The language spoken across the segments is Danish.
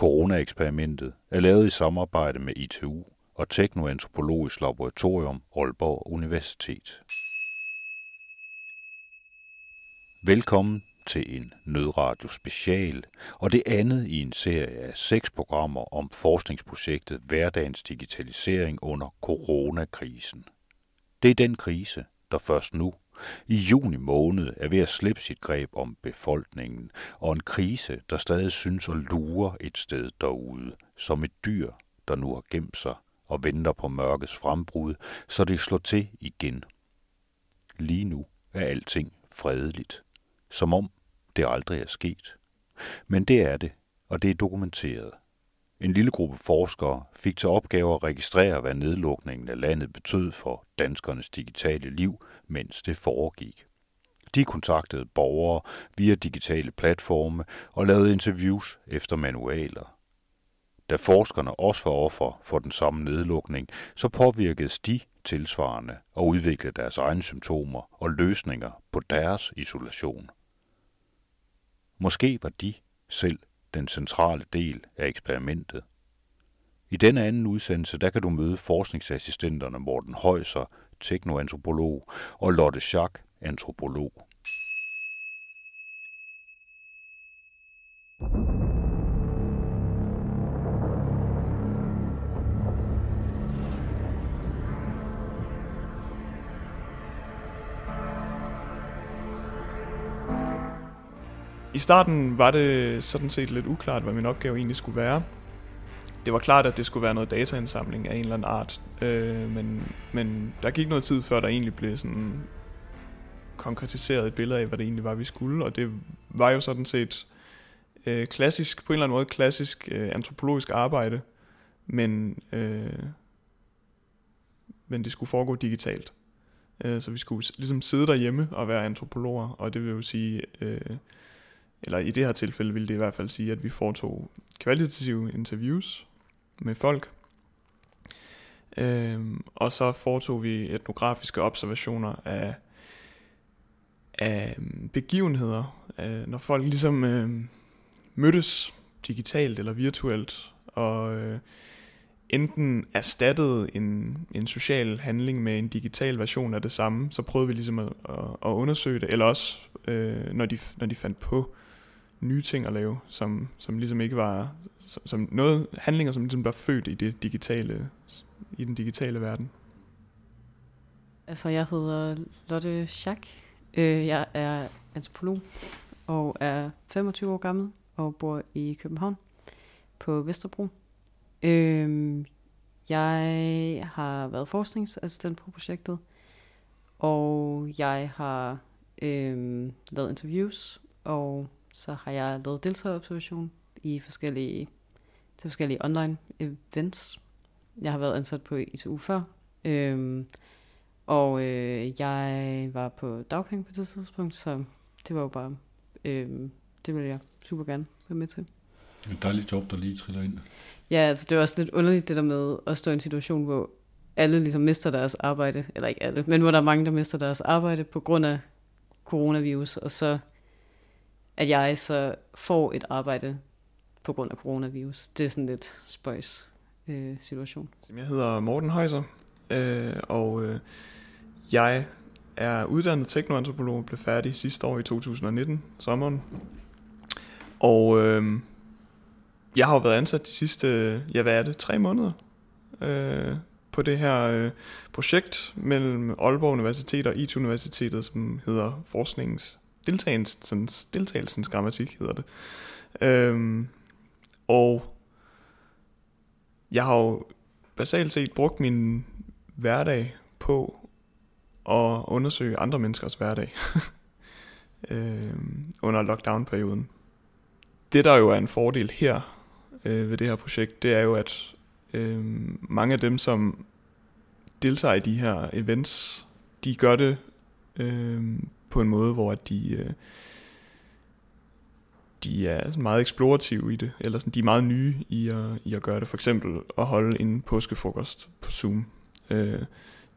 Corona-eksperimentet er lavet i samarbejde med ITU og Teknoantropologisk Laboratorium Aalborg Universitet. Velkommen til en nødradio special, og det andet i en serie af seks programmer om forskningsprojektet Hverdagens Digitalisering under coronakrisen. Det er den krise, der først nu, i juni måned, er ved at slippe sit greb om befolkningen, og en krise, der stadig synes at lure et sted derude, som et dyr, der nu har gemt sig og venter på mørkets frembrud, så det slår til igen. Lige nu er alting fredeligt, som om det aldrig er sket. Men det er det, og det er dokumenteret. En lille gruppe forskere fik til opgave at registrere, hvad nedlukningen af landet betød for danskernes digitale liv, mens det foregik. De kontaktede borgere via digitale platforme og lavede interviews efter manualer. Da forskerne også var offer for den samme nedlukning, så påvirkedes de tilsvarende og udviklede deres egne symptomer og løsninger på deres isolation. Måske var de selv den centrale del af eksperimentet. I denne anden udsendelse, der kan du møde forskningsassistenterne Morten Højser, teknoantropolog, og Lotte Schack, antropolog. I starten var det sådan set lidt uklart, hvad min opgave egentlig skulle være. Det var klart, at det skulle være noget dataindsamling af en eller anden art, øh, men, men der gik noget tid, før der egentlig blev sådan konkretiseret et billede af, hvad det egentlig var, vi skulle, og det var jo sådan set øh, klassisk, på en eller anden måde klassisk øh, antropologisk arbejde, men, øh, men det skulle foregå digitalt. Øh, så vi skulle ligesom sidde derhjemme og være antropologer, og det vil jo sige... Øh, eller i det her tilfælde vil det i hvert fald sige, at vi foretog kvalitative interviews med folk, øhm, og så foretog vi etnografiske observationer af, af øhm, begivenheder, øh, når folk ligesom øh, mødtes digitalt eller virtuelt, og øh, enten erstattede en, en social handling med en digital version af det samme, så prøvede vi ligesom at, at, at undersøge det, eller også øh, når, de, når de fandt på nye ting at lave, som, som ligesom ikke var, som, som noget handlinger, som ligesom var født i det digitale, i den digitale verden. Altså, jeg hedder Lotte Schack. Øh, jeg er antropolog og er 25 år gammel og bor i København på Vesterbro. Øh, jeg har været forskningsassistent på projektet, og jeg har øh, lavet interviews og så har jeg lavet deltagerobservation i forskellige, til forskellige online events. Jeg har været ansat på ITU før, øhm, og øh, jeg var på dagpenge på det tidspunkt, så det var jo bare, øhm, det ville jeg super gerne være med til. Et dejligt job, der lige triller ind. Ja, altså det var også lidt underligt det der med at stå i en situation, hvor alle ligesom mister deres arbejde, eller ikke alle, men hvor der er mange, der mister deres arbejde på grund af coronavirus, og så at jeg så får et arbejde på grund af coronavirus. Det er sådan lidt spøjs øh, situation. Jeg hedder Morten Højser, øh, og øh, jeg er uddannet teknoantropolog, blev færdig sidste år i 2019, sommeren. Og øh, jeg har jo været ansat de sidste, ja hvad er det, tre måneder øh, på det her øh, projekt mellem Aalborg Universitet og IT Universitetet, som hedder Forskningens deltagelsens, deltagelsens grammatik hedder det. Øhm, og jeg har jo basalt set brugt min hverdag på at undersøge andre menneskers hverdag øhm, under lockdown-perioden. Det der jo er en fordel her øh, ved det her projekt, det er jo, at øh, mange af dem, som deltager i de her events, de gør det øh, på en måde, hvor de, øh, de er meget eksplorative i det, eller sådan, de er meget nye i at, i at gøre det. For eksempel at holde en påskefrokost på Zoom. Øh,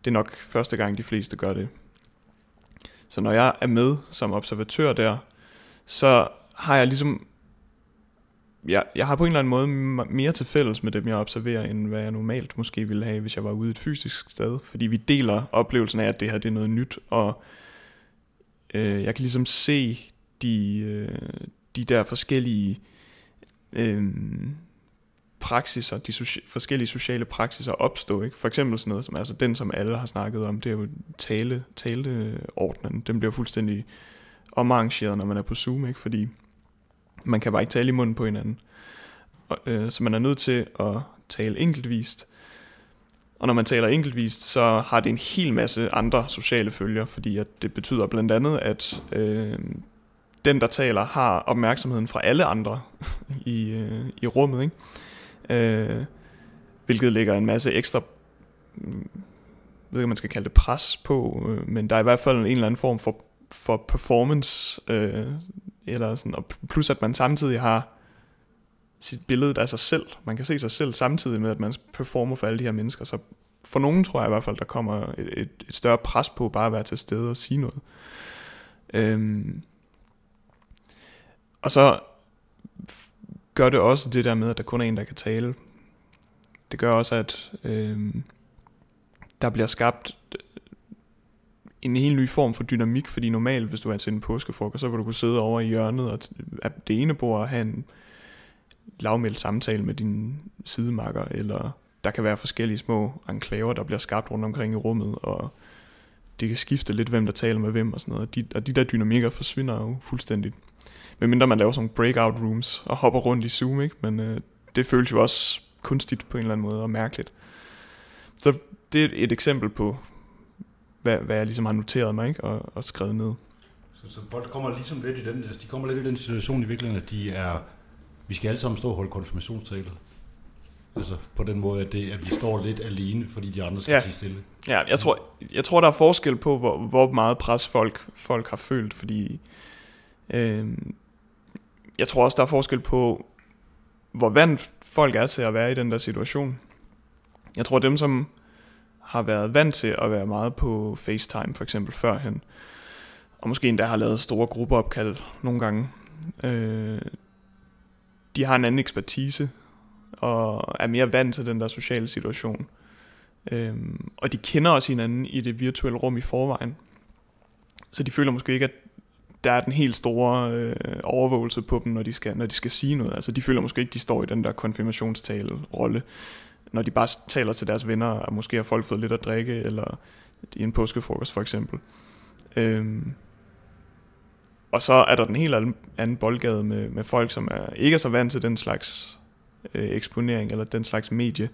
det er nok første gang, de fleste gør det. Så når jeg er med som observatør der, så har jeg ligesom jeg, jeg har på en eller anden måde mere til fælles med dem, jeg observerer, end hvad jeg normalt måske ville have, hvis jeg var ude et fysisk sted. Fordi vi deler oplevelsen af, at det her det er noget nyt, og øh, jeg kan ligesom se de, øh, de der forskellige øh, praksiser, de soci- forskellige sociale praksiser opstå. Ikke? For eksempel sådan noget, som altså den, som alle har snakket om, det er jo tale, taleordnen. Den bliver fuldstændig omarrangeret, når man er på Zoom, ikke? fordi man kan bare ikke tale i munden på hinanden. Og, øh, så man er nødt til at tale enkeltvist. Og når man taler enkeltvist, så har det en hel masse andre sociale følger, fordi at det betyder blandt andet, at øh, den, der taler, har opmærksomheden fra alle andre i, øh, i rummet. Ikke? Øh, hvilket lægger en masse ekstra jeg ved ikke, man skal kalde det pres på, øh, men der er i hvert fald en eller anden form for, for performance, øh, eller sådan, og plus at man samtidig har sit billede af sig selv. Man kan se sig selv samtidig med, at man performer for alle de her mennesker. Så for nogen tror jeg i hvert fald, der kommer et, et, et større pres på bare at være til stede og sige noget. Øhm, og så gør det også det der med, at der kun er en, der kan tale. Det gør også, at øhm, der bliver skabt en helt ny form for dynamik, fordi normalt, hvis du er til en påskefrokost, så vil du kunne sidde over i hjørnet og det ene bord og have en lavmældt samtale med din sidemarker, eller der kan være forskellige små enklaver, der bliver skabt rundt omkring i rummet, og det kan skifte lidt, hvem der taler med hvem og sådan noget. De, og de der dynamikker forsvinder jo fuldstændigt. Medmindre man laver sådan breakout rooms og hopper rundt i Zoom, ikke? men øh, det føles jo også kunstigt på en eller anden måde og mærkeligt. Så det er et eksempel på, hvad, hvad jeg ligesom har noteret mig ikke? Og, og skrevet ned. Så, så folk kommer ligesom lidt i den, altså de kommer lidt i den situation i virkeligheden, at de er, vi skal alle sammen stå og holde konfirmationstaler. Altså på den måde, at, det, at vi står lidt alene, fordi de andre skal ja. sige stille. Ja, jeg tror, jeg tror, der er forskel på, hvor, hvor meget pres folk, folk har følt, fordi øh, jeg tror også, der er forskel på, hvor vant folk er til at være i den der situation. Jeg tror, dem, som har været vant til at være meget på FaceTime for eksempel førhen, og måske endda har lavet store gruppeopkald nogle gange, øh, de har en anden ekspertise, og er mere vant til den der sociale situation. Øhm, og de kender også hinanden i det virtuelle rum i forvejen. Så de føler måske ikke, at der er den helt store øh, overvågelse på dem, når de, skal, når de skal sige noget. Altså de føler måske ikke, de står i den der konfirmationstale-rolle når de bare taler til deres venner, og måske har folk fået lidt at drikke, eller i en påskefrokost for eksempel. Øhm, og så er der den helt anden boldgade med, med folk, som er, ikke er så vant til den slags øh, eksponering, eller den slags medie.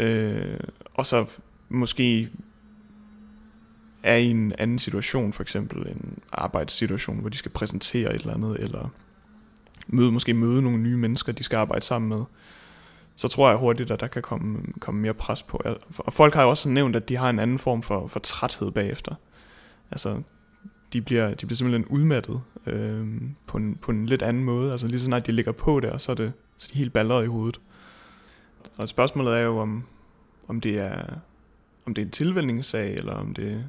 Øh, og så måske er i en anden situation, for eksempel en arbejdssituation, hvor de skal præsentere et eller andet, eller møde, måske møde nogle nye mennesker, de skal arbejde sammen med så tror jeg hurtigt, at der kan komme, komme mere pres på. Og folk har jo også nævnt, at de har en anden form for, for træthed bagefter. Altså, de bliver, de bliver simpelthen udmattet øh, på, en, på en lidt anden måde. Altså lige så snart de ligger på der, så er, det, så er de helt balleret i hovedet. Og spørgsmålet er jo, om, om det er om det er en tilvældningssag, eller om det,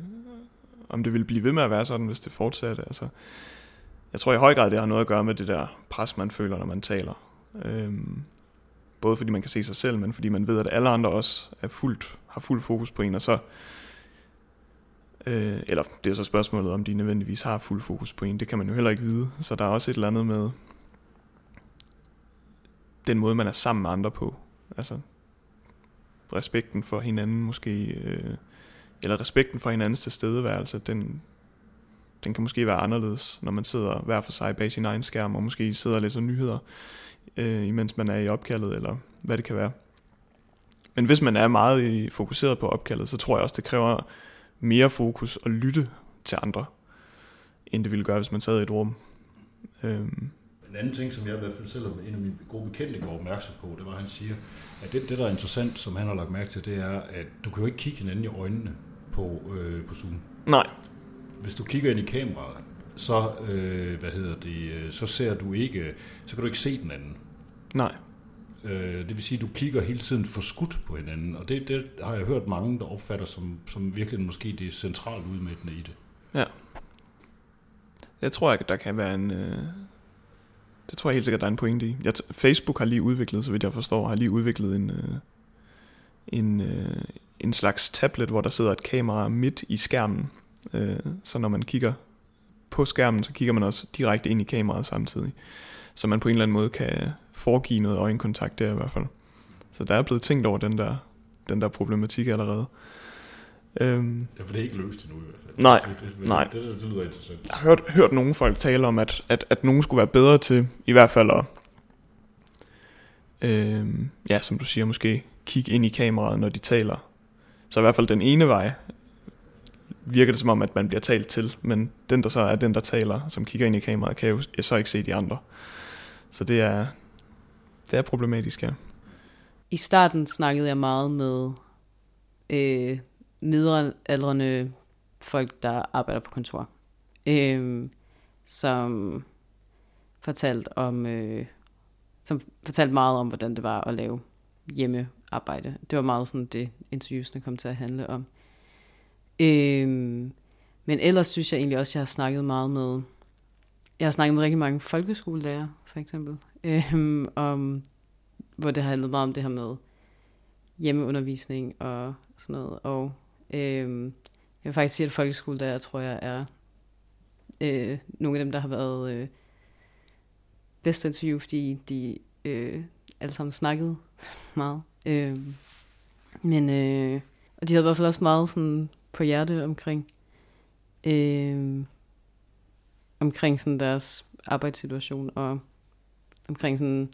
om det vil blive ved med at være sådan, hvis det fortsætter. Altså, jeg tror i høj grad, det har noget at gøre med det der pres, man føler, når man taler. Øhm, Både fordi man kan se sig selv, men fordi man ved, at alle andre også er fuldt, har fuld fokus på en, og så øh, eller det er så spørgsmålet, om de nødvendigvis har fuld fokus på en. Det kan man jo heller ikke vide. Så der er også et eller andet med den måde, man er sammen med andre på. Altså respekten for hinanden måske, øh, eller respekten for hinandens tilstedeværelse, den, den kan måske være anderledes, når man sidder hver for sig bag sin egen skærm, og måske sidder og læser nyheder øh, imens man er i opkaldet, eller hvad det kan være. Men hvis man er meget fokuseret på opkaldet, så tror jeg også, det kræver mere fokus at lytte til andre, end det ville gøre, hvis man sad i et rum. Øhm. En anden ting, som jeg i hvert fald selv en af mine gode bekendte går opmærksom på, det var, at han siger, at det, det, der er interessant, som han har lagt mærke til, det er, at du kan jo ikke kigge hinanden i øjnene på, øh, på Zoom. Nej. Hvis du kigger ind i kameraet, så, øh, hvad hedder det, øh, så ser du ikke, så kan du ikke se den anden. Nej. Øh, det vil sige, at du kigger hele tiden for skudt på hinanden, og det, det har jeg hørt mange, der opfatter som, som virkelig måske det centralt udmættende i det. Ja. Jeg tror, ikke, der kan være en, øh, Det tror jeg helt sikkert, der er en pointe i. Jeg t- Facebook har lige udviklet, så vidt jeg forstår, har lige udviklet en, øh, en, øh, en slags tablet, hvor der sidder et kamera midt i skærmen. Øh, så når man kigger på skærmen, så kigger man også direkte ind i kameraet samtidig. Så man på en eller anden måde kan foregive noget øjenkontakt der i hvert fald. Så der er blevet tænkt over den der, den der problematik allerede. Øhm, Ja, for det er ikke løst endnu i hvert fald. Nej, det, det, nej. Det, det, det lyder interessant. jeg har hørt, hørt nogle folk tale om, at, at, at nogen skulle være bedre til, i hvert fald at, øhm, ja, som du siger, måske kigge ind i kameraet, når de taler. Så i hvert fald den ene vej virker det som om, at man bliver talt til, men den, der så er den, der taler, som kigger ind i kameraet, kan jo så ikke se de andre. Så det er, det er problematisk, ja. I starten snakkede jeg meget med øh, middelaldrende folk, der arbejder på kontor, øh, som fortalte om, øh, som fortalte meget om, hvordan det var at lave hjemmearbejde. Det var meget sådan det, interviewsene kom til at handle om. Øh, men ellers synes jeg egentlig også, at jeg har snakket meget med, jeg har snakket med rigtig mange folkeskolelærer, for eksempel, øh, om, hvor det har handlet meget om det her med hjemmeundervisning og sådan noget. Og øh, jeg vil faktisk sige, at folkeskolelærer, jeg tror jeg er øh, nogle af dem, der har været øh, bedst interview, fordi de øh, alle sammen snakkede meget. Øh, men øh, og de havde i hvert fald også meget sådan på hjerte omkring øh, omkring sådan deres arbejdssituation og omkring sådan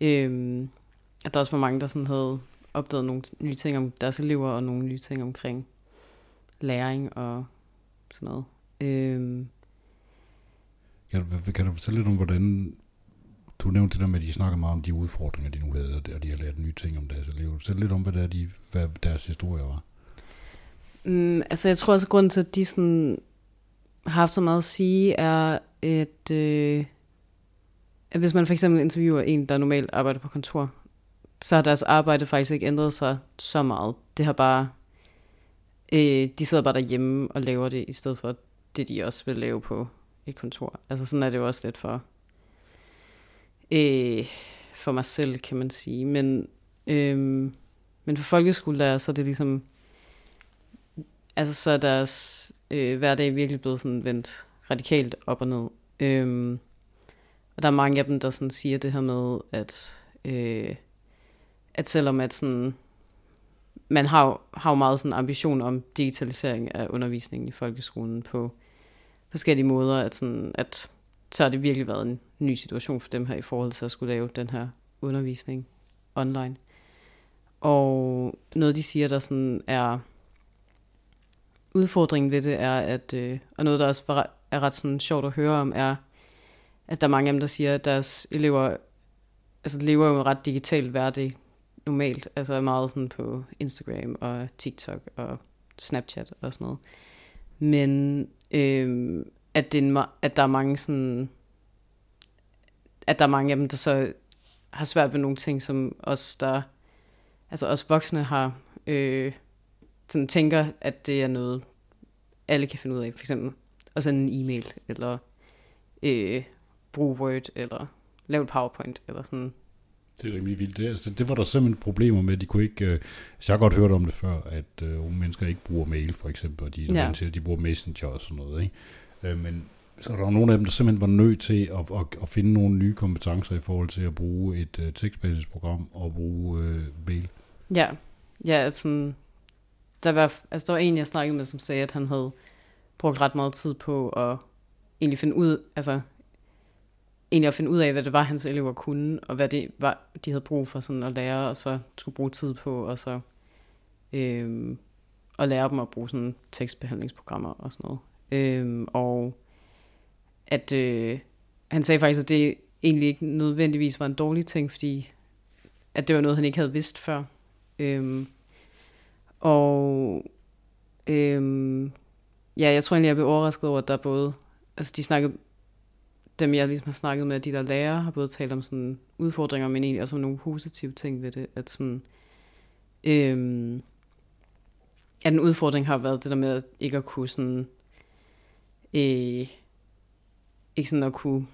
øh, at der også var mange, der sådan havde opdaget nogle nye ting om deres elever og nogle nye ting omkring læring og sådan noget. Øh, Kan du, kan du fortælle lidt om, hvordan... Du nævnte det der med, at de snakker meget om de udfordringer, de nu havde, og de har lært nye ting om deres elever. Fortæl lidt om, hvad, det er, de, hvad deres historie var. Mm, altså jeg tror også, at grunden til, at de sådan har haft så meget at sige, er, at, øh, at hvis man for eksempel interviewer en, der normalt arbejder på kontor, så har deres arbejde faktisk ikke ændret sig så meget. Det har bare, øh, de sidder bare derhjemme og laver det, i stedet for det, de også vil lave på et kontor. Altså sådan er det jo også lidt for, øh, for mig selv, kan man sige. Men, øh, men for folkeskolelærer, så er det ligesom, altså så er deres øh, hverdag virkelig blevet sådan vendt radikalt op og ned. Øhm, og der er mange af dem, der sådan siger det her med, at, øh, at selvom at sådan, man har, har jo meget sådan ambition om digitalisering af undervisningen i folkeskolen på forskellige måder, at, sådan, at så har det virkelig været en ny situation for dem her i forhold til at skulle lave den her undervisning online. Og noget de siger, der sådan er udfordringen ved det er, at, øh, og noget der også var, er ret sådan sjovt at høre om, er, at der er mange af dem, der siger, at deres elever altså, lever jo en ret digital hverdag normalt, altså er meget sådan på Instagram og TikTok og Snapchat og sådan noget. Men øh, at, det er en, at der er mange sådan, at der er mange af dem, der så har svært ved nogle ting, som os, der, altså os voksne har, øh, sådan tænker, at det er noget, alle kan finde ud af. For eksempel at sende en e-mail, eller øh, bruge Word, eller lave et PowerPoint, eller sådan. Det er rimelig vildt. Det, altså, det var der simpelthen problemer med. De kunne ikke... Øh, så jeg har godt hørt om det før, at øh, unge mennesker ikke bruger mail, for eksempel, og de, Ja. til, de bruger Messenger og sådan noget. Ikke? Øh, men så der var nogle af dem, der simpelthen var nødt til at, at, at finde nogle nye kompetencer i forhold til at bruge et øh, tekstbehandlingsprogram og bruge øh, mail. Ja, ja altså, sådan, der var, altså der var en, jeg snakkede med, som sagde, at han havde brugt ret meget tid på at egentlig finde ud, altså egentlig at finde ud af, hvad det var, hans elever kunne, og hvad det var, de havde brug for sådan at lære, og så skulle bruge tid på, og så øhm, at lære dem at bruge sådan tekstbehandlingsprogrammer og sådan noget. Øhm, og at øh, han sagde faktisk, at det egentlig ikke nødvendigvis var en dårlig ting, fordi at det var noget, han ikke havde vidst før. Øhm, og øhm, ja, jeg tror egentlig, jeg blev overrasket over, at der både, altså de snakkede, dem jeg ligesom har snakket med, de der lærere, har både talt om sådan udfordringer, men egentlig også om nogle positive ting ved det, at sådan, øhm, at en udfordring har været det der med at ikke at kunne sådan, øh, ikke sådan at kunne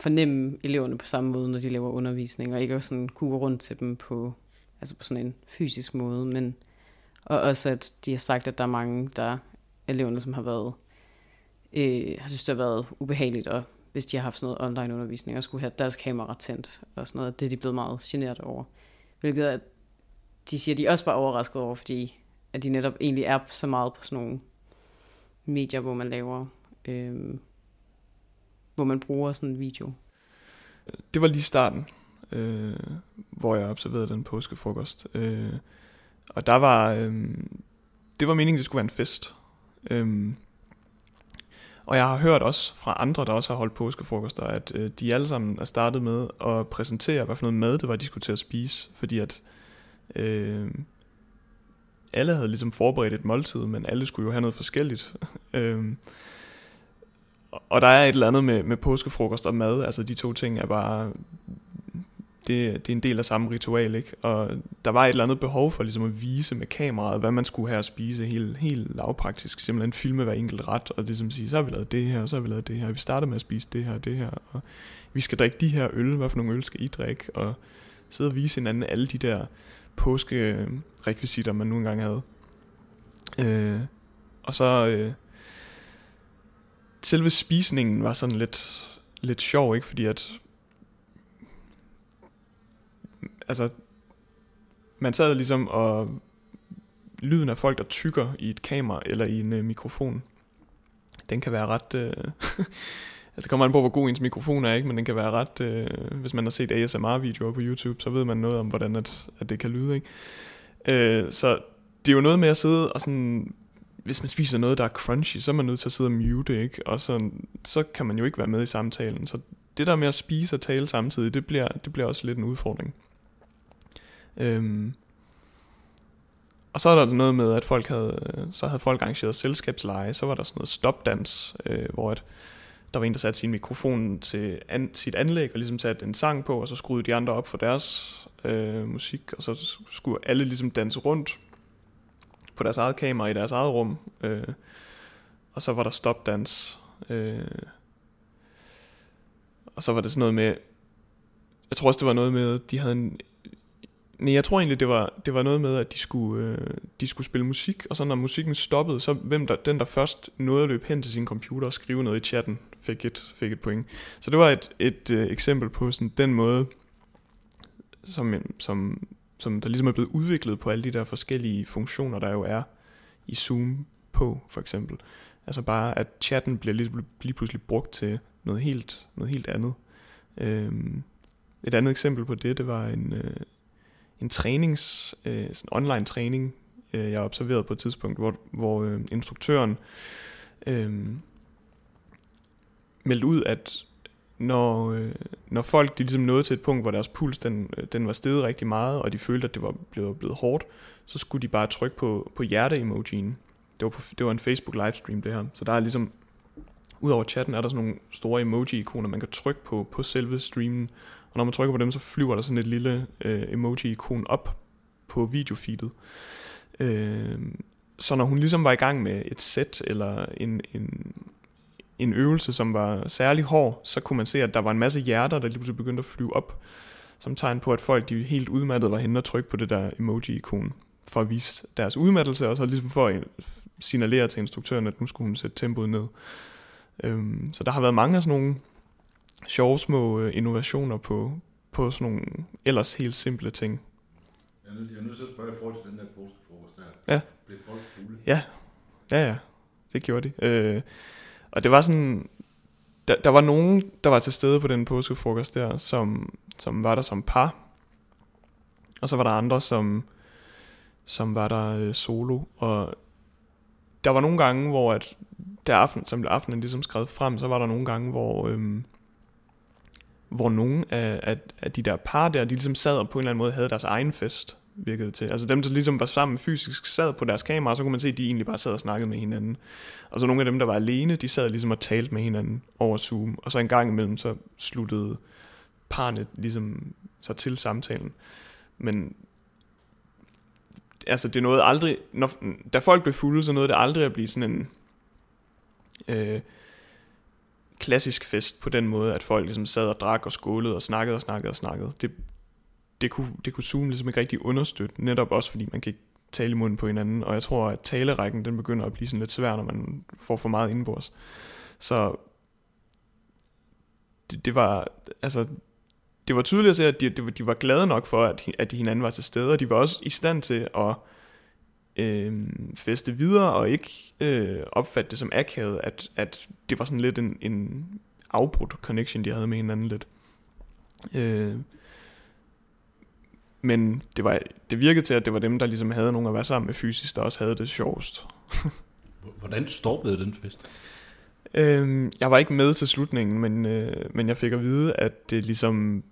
fornemme eleverne på samme måde, når de laver undervisning, og ikke sådan kunne gå rundt til dem på, altså på sådan en fysisk måde, men og også at de har sagt, at der er mange, der eleverne, som har været, øh, har synes, det har været ubehageligt, og hvis de har haft sådan noget online undervisning, og skulle have deres kamera tændt, og sådan noget, det er de blevet meget generet over. Hvilket er, de siger, de også var overrasket over, fordi at de netop egentlig er så meget på sådan nogle medier, hvor man laver, øh, hvor man bruger sådan en video. Det var lige starten, øh, hvor jeg observerede den påskefrokost. Øh, og der var, øhm, det var meningen, det skulle være en fest. Øhm, og jeg har hørt også fra andre, der også har holdt påskefrokoster, at øh, de alle sammen er startet med at præsentere, hvad for noget mad det var, de skulle til at spise. Fordi at øh, alle havde ligesom forberedt et måltid, men alle skulle jo have noget forskelligt. øhm, og der er et eller andet med, med påskefrokost og mad, altså de to ting er bare, det, det er en del af samme ritual, ikke? Og der var et eller andet behov for ligesom at vise med kameraet, hvad man skulle have at spise helt, helt lavpraktisk, simpelthen filme hver enkelt ret, og ligesom sige, så har vi lavet det her, og så har vi lavet det her, vi starter med at spise det her og det her, og vi skal drikke de her øl, hvad for nogle øl skal I drikke, og sidde og vise hinanden alle de der påskerekvisitter, man nu engang havde. Øh, og så øh, selve spisningen var sådan lidt, lidt sjov, ikke? Fordi at altså man sad ligesom og lyden af folk, der tykker i et kamera eller i en øh, mikrofon, den kan være ret... Øh, altså kommer an på, hvor god ens mikrofon er, ikke? men den kan være ret... Øh, hvis man har set ASMR-videoer på YouTube, så ved man noget om, hvordan at, at det kan lyde. Ikke? Øh, så det er jo noget med at sidde og sådan... Hvis man spiser noget, der er crunchy, så er man nødt til at sidde og mute, ikke? Og så, så kan man jo ikke være med i samtalen. Så det der med at spise og tale samtidig, det bliver, det bliver også lidt en udfordring. Øhm, og så er der noget med, at folk havde, så havde folk arrangeret selskabsleje, så var der sådan noget stopdans, øh, hvor at der var en, der satte sin mikrofon til an, sit anlæg og ligesom satte en sang på, og så skruede de andre op for deres øh, musik, og så skulle alle ligesom danse rundt på deres eget kamera i deres eget rum. Øh, og så var der stopdans. Øh, og så var det sådan noget med, jeg tror også, det var noget med, de havde en, Nej, jeg tror egentlig, det var, det var noget med, at de skulle, øh, de skulle spille musik, og så når musikken stoppede, så hvem der, den, der først nåede at løbe hen til sin computer og skrive noget i chatten, fik et, fik et point. Så det var et, et øh, eksempel på sådan den måde, som, øh, som, som der ligesom er blevet udviklet på alle de der forskellige funktioner, der jo er i Zoom på, for eksempel. Altså bare, at chatten bliver lige, lige pludselig brugt til noget helt, noget helt andet. Øhm, et andet eksempel på det, det var en, øh, en trænings, øh, sådan online træning, øh, jeg observerede på et tidspunkt, hvor, hvor øh, instruktøren øh, meldte ud, at når, øh, når folk de ligesom nåede til et punkt, hvor deres puls den, øh, den var steget rigtig meget, og de følte, at det var blevet, blevet hårdt, så skulle de bare trykke på, på hjerte-emojien. Det var, på, det var en Facebook livestream det her. Så der er ligesom, udover chatten er der sådan nogle store emoji-ikoner, man kan trykke på på selve streamen, og når man trykker på dem, så flyver der sådan et lille øh, emoji-ikon op på videofeedet. Øh, så når hun ligesom var i gang med et sæt eller en, en, en øvelse, som var særlig hård, så kunne man se, at der var en masse hjerter, der lige pludselig begyndte at flyve op, som tegn på, at folk de helt udmattede var henne og trykke på det der emoji-ikon, for at vise deres udmattelse, og så ligesom for at signalere til instruktøren, at nu skulle hun sætte tempoet ned. Øhm, så der har været mange af sådan nogle sjove små øh, innovationer på, på sådan nogle ellers helt simple ting. Jeg er nødt, til at spørge i forhold til den der påskefrokost der. Ja. Blev folk fulde? Ja, ja, ja. Det gjorde de. Øh, og det var sådan, der, der var nogen, der var til stede på den påskefrokost der, som, som var der som par. Og så var der andre, som, som var der øh, solo. Og der var nogle gange, hvor at, der aften, som aftenen ligesom skrev frem, så var der nogle gange, hvor, øhm, hvor nogle af, af, af de der par der, de ligesom sad og på en eller anden måde havde deres egen fest, virkede til. Altså dem, der ligesom var sammen fysisk, sad på deres kamera, så kunne man se, at de egentlig bare sad og snakkede med hinanden. Og så nogle af dem, der var alene, de sad ligesom og talte med hinanden over Zoom. Og så en gang imellem, så sluttede parne ligesom så til samtalen. Men altså det nåede aldrig, når, da folk blev fulde, så noget det aldrig at blive sådan en, øh, klassisk fest på den måde, at folk ligesom sad og drak og skålede og snakkede og snakkede og snakkede. Det, det, kunne, det kunne Zoom ligesom ikke rigtig understøtte, netop også fordi man kan ikke tale i munden på hinanden, og jeg tror, at talerækken den begynder at blive sådan lidt svær, når man får for meget indenbords. Så det, det var, altså, det var tydeligt at se, at de, de var glade nok for, at, at hinanden var til stede, og de var også i stand til at øh, feste videre, og ikke øh, opfatte det som akavet, at, at det var sådan lidt en, en afbrudt connection, de havde med hinanden lidt. Øh, men det, var, det virkede til, at det var dem, der ligesom havde nogen at være sammen med fysisk, der også havde det sjovest. Hvordan stoppede den fest? Øh, jeg var ikke med til slutningen, men, øh, men jeg fik at vide, at det ligesom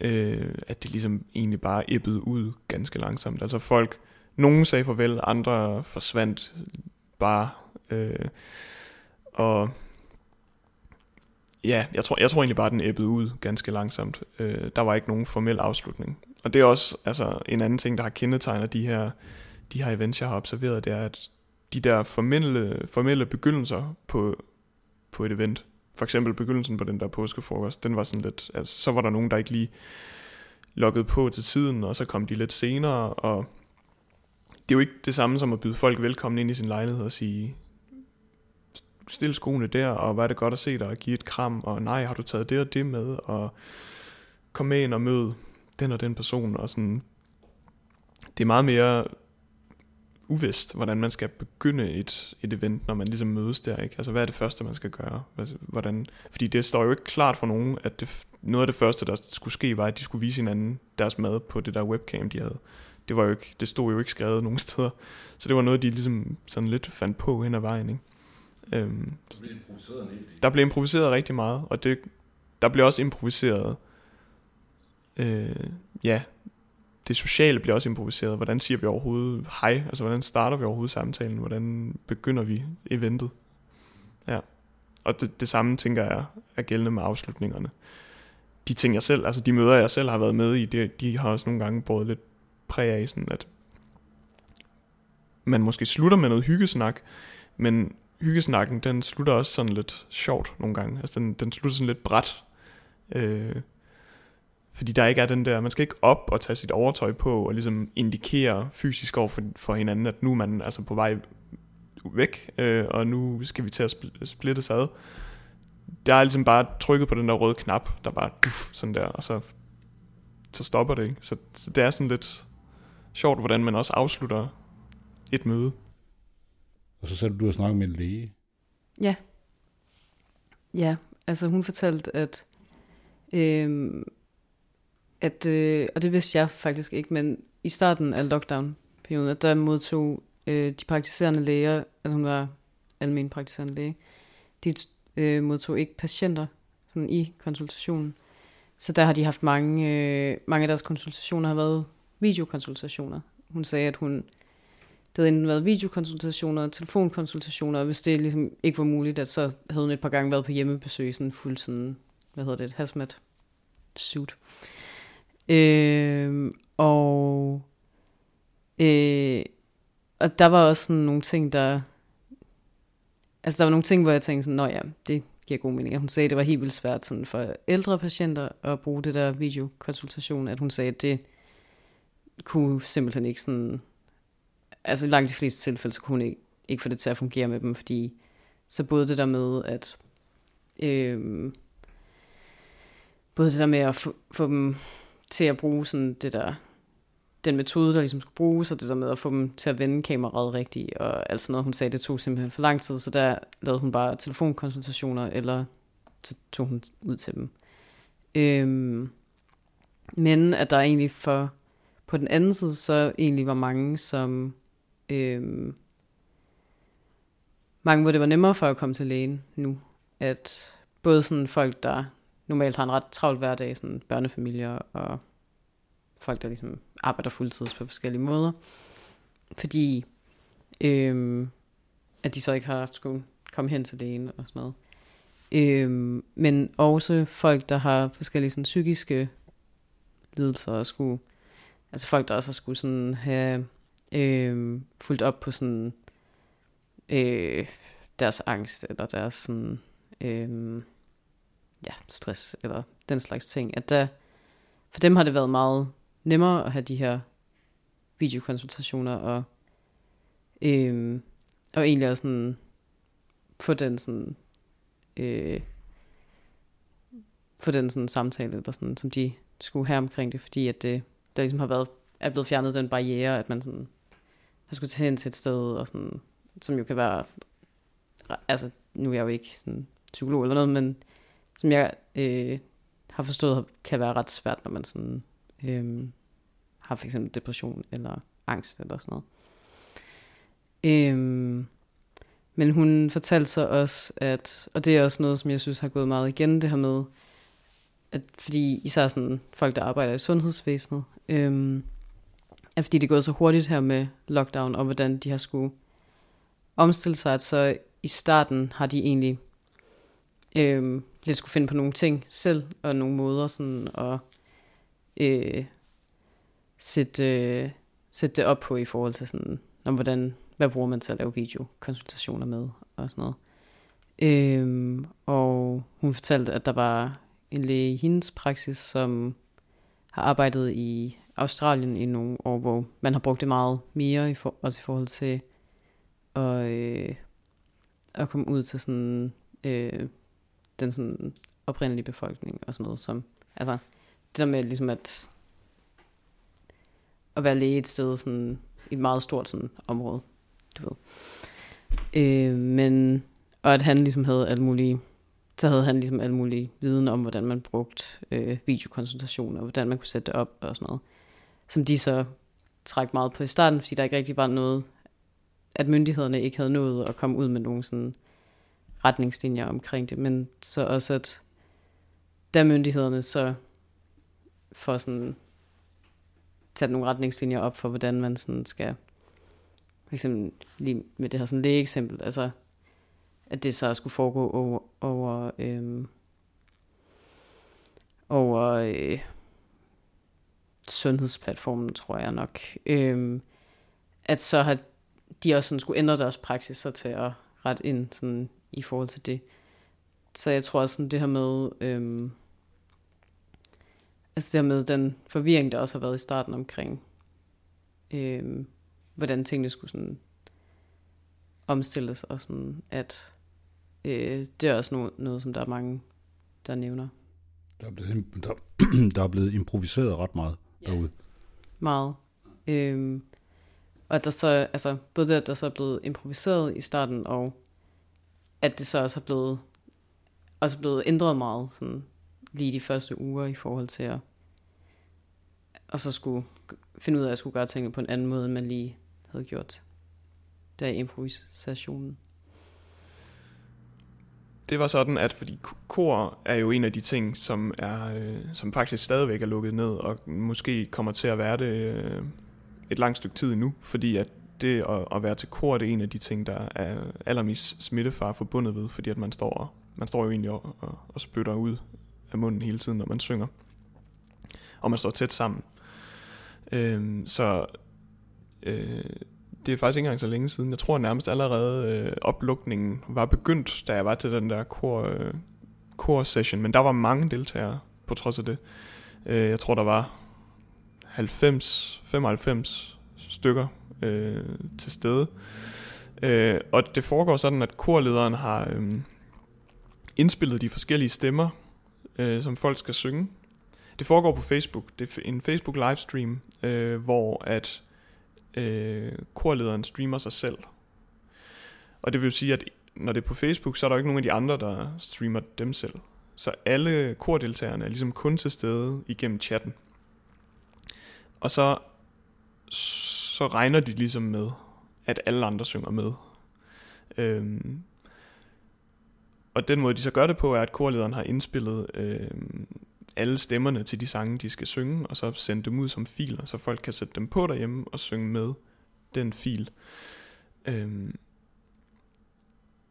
øh, at det ligesom egentlig bare æbbede ud ganske langsomt. Altså folk, nogle sagde farvel, andre forsvandt bare. Øh, og ja, jeg tror, jeg tror egentlig bare, den æbbede ud ganske langsomt. Øh, der var ikke nogen formel afslutning. Og det er også altså, en anden ting, der har kendetegnet de her, de her events, jeg har observeret, det er, at de der formelle, formelle begyndelser på, på et event, for eksempel begyndelsen på den der påskefrokost, den var sådan lidt, altså, så var der nogen, der ikke lige loggede på til tiden, og så kom de lidt senere, og det er jo ikke det samme som at byde folk velkommen ind i sin lejlighed og sige, stil skoene der, og hvad er det godt at se dig, og give et kram, og nej, har du taget det og det med, og kom med ind og mød den og den person, og sådan, det er meget mere uvist, hvordan man skal begynde et, et event, når man ligesom mødes der, ikke? Altså, hvad er det første, man skal gøre? Hvordan, fordi det står jo ikke klart for nogen, at det, noget af det første, der skulle ske, var, at de skulle vise hinanden deres mad på det der webcam, de havde. Det, var jo ikke, det stod jo ikke skrevet nogen steder. Så det var noget, de ligesom sådan lidt fandt på hen ad vejen, ikke? Øhm, der blev improviseret en Der blev improviseret rigtig meget, og det, der blev også improviseret, øh, ja, det sociale bliver også improviseret. Hvordan siger vi overhovedet hej? Altså, hvordan starter vi overhovedet samtalen? Hvordan begynder vi eventet? Ja. Og det, det samme, tænker jeg, er gældende med afslutningerne. De ting, jeg selv, altså de møder, jeg selv har været med i, de, de har også nogle gange båret lidt præg af, sådan at man måske slutter med noget hyggesnak, men hyggesnakken, den slutter også sådan lidt sjovt nogle gange. Altså den, den slutter sådan lidt bræt. Øh, fordi der ikke er den der, man skal ikke op og tage sit overtøj på og ligesom indikere fysisk over for, for hinanden, at nu er man altså på vej væk, øh, og nu skal vi til at splittes ad. Der er ligesom bare trykket på den der røde knap, der bare duff, sådan der, og så, så stopper det. Ikke? Så, så det er sådan lidt sjovt, hvordan man også afslutter et møde. Og så sagde du, du har snakket med en læge. Ja. Ja, altså hun fortalte, at øh, at, øh, og det vidste jeg faktisk ikke, men i starten af lockdown-perioden, at der modtog øh, de praktiserende læger, at hun var almen praktiserende læge, de øh, modtog ikke patienter sådan i konsultationen. Så der har de haft mange, øh, mange af deres konsultationer har været videokonsultationer. Hun sagde, at hun, det havde enten været videokonsultationer, telefonkonsultationer, og hvis det ligesom ikke var muligt, at så havde hun et par gange været på hjemmebesøg, sådan fuld sådan, hvad hedder det, et hazmat suit. Øh, og, øh, og der var også sådan nogle ting, der... Altså der var nogle ting, hvor jeg tænkte sådan, nå ja, det giver god mening. Hun sagde, at det var helt vildt svært sådan for ældre patienter at bruge det der videokonsultation, at hun sagde, at det kunne simpelthen ikke sådan... Altså i langt de fleste tilfælde, så kunne hun ikke, ikke få det til at fungere med dem, fordi så både det der med, at... Øh, både det der med at få, få dem til at bruge sådan det der, den metode, der ligesom skulle bruges, og det der med at få dem til at vende kameraet rigtigt, og alt sådan noget. Hun sagde, det tog simpelthen for lang tid, så der lavede hun bare telefonkonsultationer, eller så tog hun ud til dem. Øhm, men at der egentlig for, på den anden side, så egentlig var mange, som øhm, mange, hvor det var nemmere for at komme til lægen nu. At både sådan folk, der normalt har en ret travl hverdag, sådan børnefamilier og folk, der ligesom arbejder fuldtids på forskellige måder. Fordi øhm, at de så ikke har skulle komme hen til lægen og sådan noget. Øhm, men også folk, der har forskellige sådan, psykiske lidelser og skulle, altså folk, der også har skulle sådan have øh, fulgt op på sådan øh, deres angst eller deres sådan øh, ja, stress eller den slags ting. At der, for dem har det været meget nemmere at have de her videokonsultationer og, øh, og egentlig også sådan få den sådan øh, få den sådan samtale, eller sådan, som de skulle have omkring det, fordi at det, der ligesom har været, er blevet fjernet den barriere, at man sådan har skulle tage hen til et sted, og sådan, som jo kan være, altså nu er jeg jo ikke sådan psykolog eller noget, men som jeg øh, har forstået, kan være ret svært, når man sådan øh, har for eksempel depression eller angst eller sådan noget. Øh, men hun fortalte så også, at, og det er også noget, som jeg synes har gået meget igen, det her med, at fordi især sådan folk, der arbejder i sundhedsvæsenet, øhm, at fordi det er gået så hurtigt her med lockdown, og hvordan de har skulle omstille sig, at så i starten har de egentlig øhm, lidt skulle finde på nogle ting selv, og nogle måder sådan at øh, sætte, øh, sætte det op på i forhold til sådan, om hvordan, hvad bruger man til at lave videokonsultationer med, og sådan noget. Øhm, og hun fortalte, at der var en læge i hendes praksis, som har arbejdet i Australien i nogle år, hvor man har brugt det meget mere, i for, også i forhold til at, øh, at komme ud til sådan, øh, den sådan oprindelige befolkning og sådan noget. Som, altså, det der med ligesom at, at være læge et sted, sådan, i et meget stort sådan, område, du ved. Øh, men, og at han ligesom havde alle mulige så havde han ligesom alle mulige viden om, hvordan man brugte øh, videokonsultationer, hvordan man kunne sætte det op og sådan noget. Som de så træk meget på i starten, fordi der ikke rigtig var noget, at myndighederne ikke havde nået at komme ud med nogle sådan retningslinjer omkring det, men så også at da myndighederne så får sådan sat nogle retningslinjer op for, hvordan man sådan skal, for eksempel lige med det her sådan eksempel, altså at det så skulle foregå over, over, øhm, over øh, sundhedsplatformen, tror jeg nok. Øhm, at så har de også sådan skulle ændre deres praksis så til at rette ind sådan, i forhold til det. Så jeg tror også sådan det her med, øhm, altså det her med den forvirring, der også har været i starten omkring, øhm, hvordan tingene skulle sådan omstilles, og sådan at Øh, det er også noget, noget, som der er mange, der nævner. Der er blevet, der, der er blevet improviseret ret meget ja. derude. Meget. Øhm, og at der så, altså, både det, at der så er blevet improviseret i starten, og at det så også er blevet, også blevet ændret meget, sådan, lige de første uger i forhold til at, og så skulle finde ud af, at jeg skulle gøre tingene på en anden måde, end man lige havde gjort der i improvisationen det var sådan, at fordi kor er jo en af de ting, som er øh, som faktisk stadigvæk er lukket ned, og måske kommer til at være det øh, et langt stykke tid nu, fordi at det at, at være til kor, det er en af de ting, der er allermest smittefar forbundet ved, fordi at man står, man står jo egentlig og, og, og spytter ud af munden hele tiden, når man synger. Og man står tæt sammen. Øh, så øh, det er faktisk ikke engang så længe siden. Jeg tror nærmest allerede øh, oplukningen var begyndt, da jeg var til den der kor, øh, kor session, men der var mange deltagere på trods af det. Øh, jeg tror der var 90, 95 stykker øh, til stede. Øh, og det foregår sådan, at korlederen har øh, indspillet de forskellige stemmer, øh, som folk skal synge. Det foregår på Facebook. Det er en Facebook livestream, øh, hvor at øh, korlederen streamer sig selv. Og det vil jo sige, at når det er på Facebook, så er der jo ikke nogen af de andre, der streamer dem selv. Så alle kordeltagerne er ligesom kun til stede igennem chatten. Og så, så regner de ligesom med, at alle andre synger med. Øhm, og den måde, de så gør det på, er, at korlederen har indspillet øhm, alle stemmerne til de sange, de skal synge, og så sende dem ud som filer, så folk kan sætte dem på derhjemme og synge med den fil. Øhm,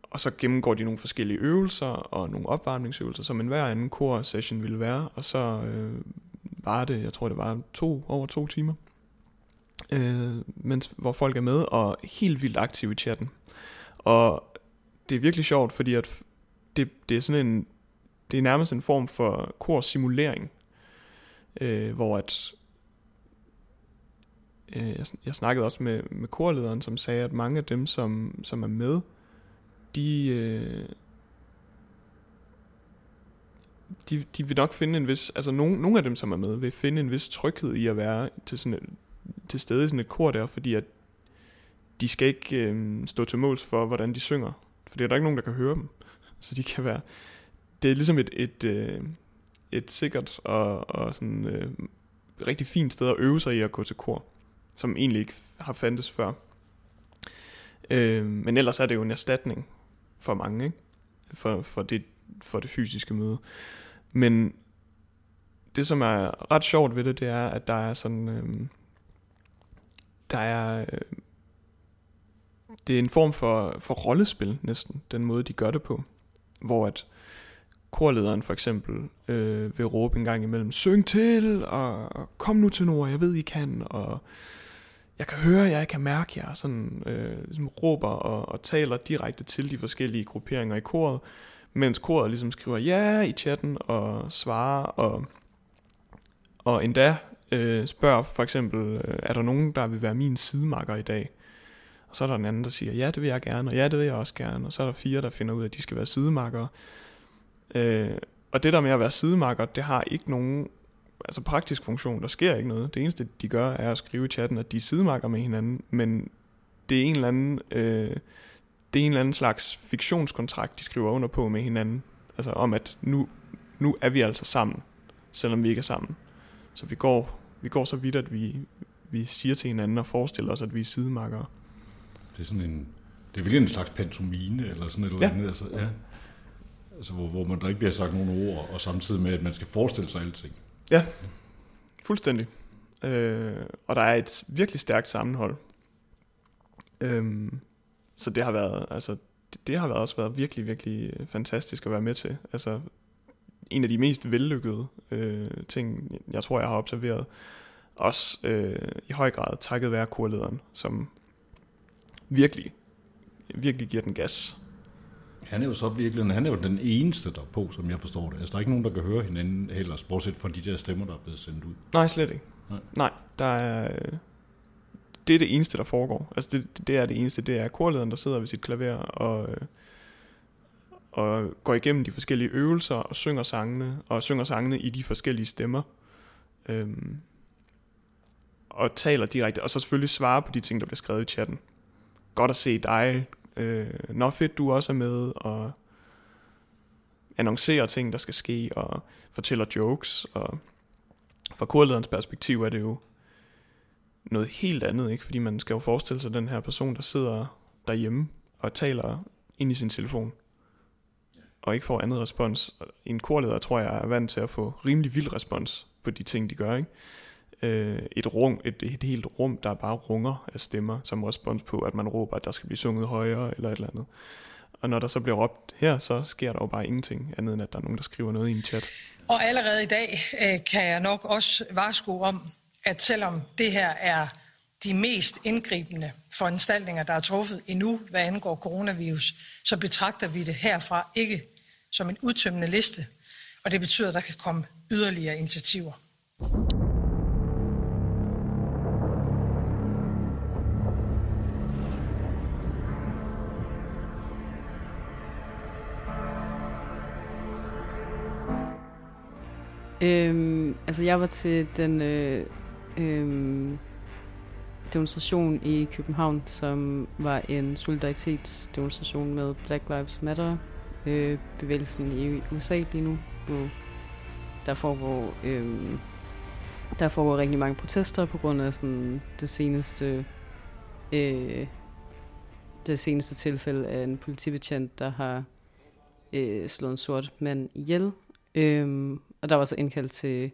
og så gennemgår de nogle forskellige øvelser og nogle opvarmningsøvelser, som en hver anden kor-session ville være, og så øh, var det, jeg tror det var to, over to timer, øh, mens, hvor folk er med og helt vildt aktive i chatten. Og det er virkelig sjovt, fordi at det, det er sådan en, det er nærmest en form for korsimulering, øh, hvor at, øh, jeg, jeg snakkede også med, med korlederen, som sagde, at mange af dem, som, som er med, de, øh, de, de vil nok finde en vis, altså nogen, nogle af dem, som er med, vil finde en vis tryghed i at være til, sådan et, til stede i sådan et kor der, fordi at de skal ikke øh, stå til måls for, hvordan de synger. For det er der ikke nogen, der kan høre dem. Så de kan være... Det er ligesom et, et, øh, et sikkert og, og sådan, øh, rigtig fint sted at øve sig i at gå til kor, som egentlig ikke har fandtes før. Øh, men ellers er det jo en erstatning for mange, ikke? For, for, det, for det fysiske møde. Men det, som er ret sjovt ved det, det er, at der er sådan... Øh, der er... Øh, det er en form for, for rollespil næsten, den måde de gør det på. Hvor at korlederen for eksempel øh, vil råbe en gang imellem, syng til, og kom nu til Nord, jeg ved I kan, og jeg kan høre jer, jeg kan mærke jer, sådan øh, ligesom råber og, og taler direkte til de forskellige grupperinger i koret, mens koret ligesom skriver ja i chatten og svarer, og, og endda øh, spørger for eksempel, øh, er der nogen, der vil være min sidemakker i dag? Og så er der en anden, der siger, ja, det vil jeg gerne, og ja, det vil jeg også gerne. Og så er der fire, der finder ud af, at de skal være sidemakker. Øh, og det der med at være sidemakker, det har ikke nogen altså praktisk funktion. Der sker ikke noget. Det eneste, de gør, er at skrive i chatten, at de er sidemakker med hinanden, men det er en eller anden, øh, det er en eller anden slags fiktionskontrakt, de skriver under på med hinanden. Altså om, at nu, nu er vi altså sammen, selvom vi ikke er sammen. Så vi går, vi går så vidt, at vi, vi siger til hinanden og forestiller os, at vi er sidemakkere. Det er sådan en, det er virkelig en slags pantomine, eller sådan et eller Ja. andet. Altså, ja. Altså, hvor, hvor man der ikke bliver sagt nogen ord, og samtidig med, at man skal forestille sig alting. Ja, fuldstændig. Øh, og der er et virkelig stærkt sammenhold. Øhm, så det har været, altså, det, det har været også været virkelig, virkelig øh, fantastisk at være med til. Altså, en af de mest vellykkede øh, ting, jeg tror, jeg har observeret. Også øh, i høj grad takket være kurlederen, som virkelig, virkelig giver den gas. Han er jo så virkelig, han er jo den eneste der er på, som jeg forstår det. Altså, der er ikke nogen, der kan høre hinanden heller, bortset fra de der stemmer, der er blevet sendt ud. Nej, slet ikke. Nej. Nej, der er... Det er det eneste, der foregår. Altså, det, det er det eneste. Det er korlederen, der sidder ved sit klaver og, øh, og går igennem de forskellige øvelser og synger sangene, og synger sangene i de forskellige stemmer. Øhm, og taler direkte, og så selvfølgelig svarer på de ting, der bliver skrevet i chatten. Godt at se dig. Øh, når fedt, du også er med, og annoncerer ting, der skal ske, og fortæller jokes, og fra korlederens perspektiv er det jo noget helt andet, ikke? Fordi man skal jo forestille sig den her person, der sidder derhjemme og taler ind i sin telefon, og ikke får andet respons. En korleder tror jeg er vant til at få rimelig vild respons på de ting, de gør, ikke? Øh, et, rum, et, et helt rum, der bare runger af stemmer som respons på, at man råber, at der skal blive sunget højere eller et eller andet. Og når der så bliver råbt her, så sker der jo bare ingenting andet end, at der er nogen, der skriver noget i en chat. Og allerede i dag øh, kan jeg nok også varsko om, at selvom det her er de mest indgribende foranstaltninger, der er truffet endnu, hvad angår coronavirus, så betragter vi det herfra ikke som en udtømmende liste, og det betyder, at der kan komme yderligere initiativer. Øhm, altså, jeg var til den øh, øh, demonstration i København, som var en solidaritetsdemonstration med Black Lives Matter øh, bevægelsen i USA lige nu, hvor der foregår, øh, der foregår rigtig mange protester på grund af sådan det seneste øh, det seneste tilfælde af en politibetjent, der har øh, slået en sort mand ihjel. Øhm, og der var så indkaldt til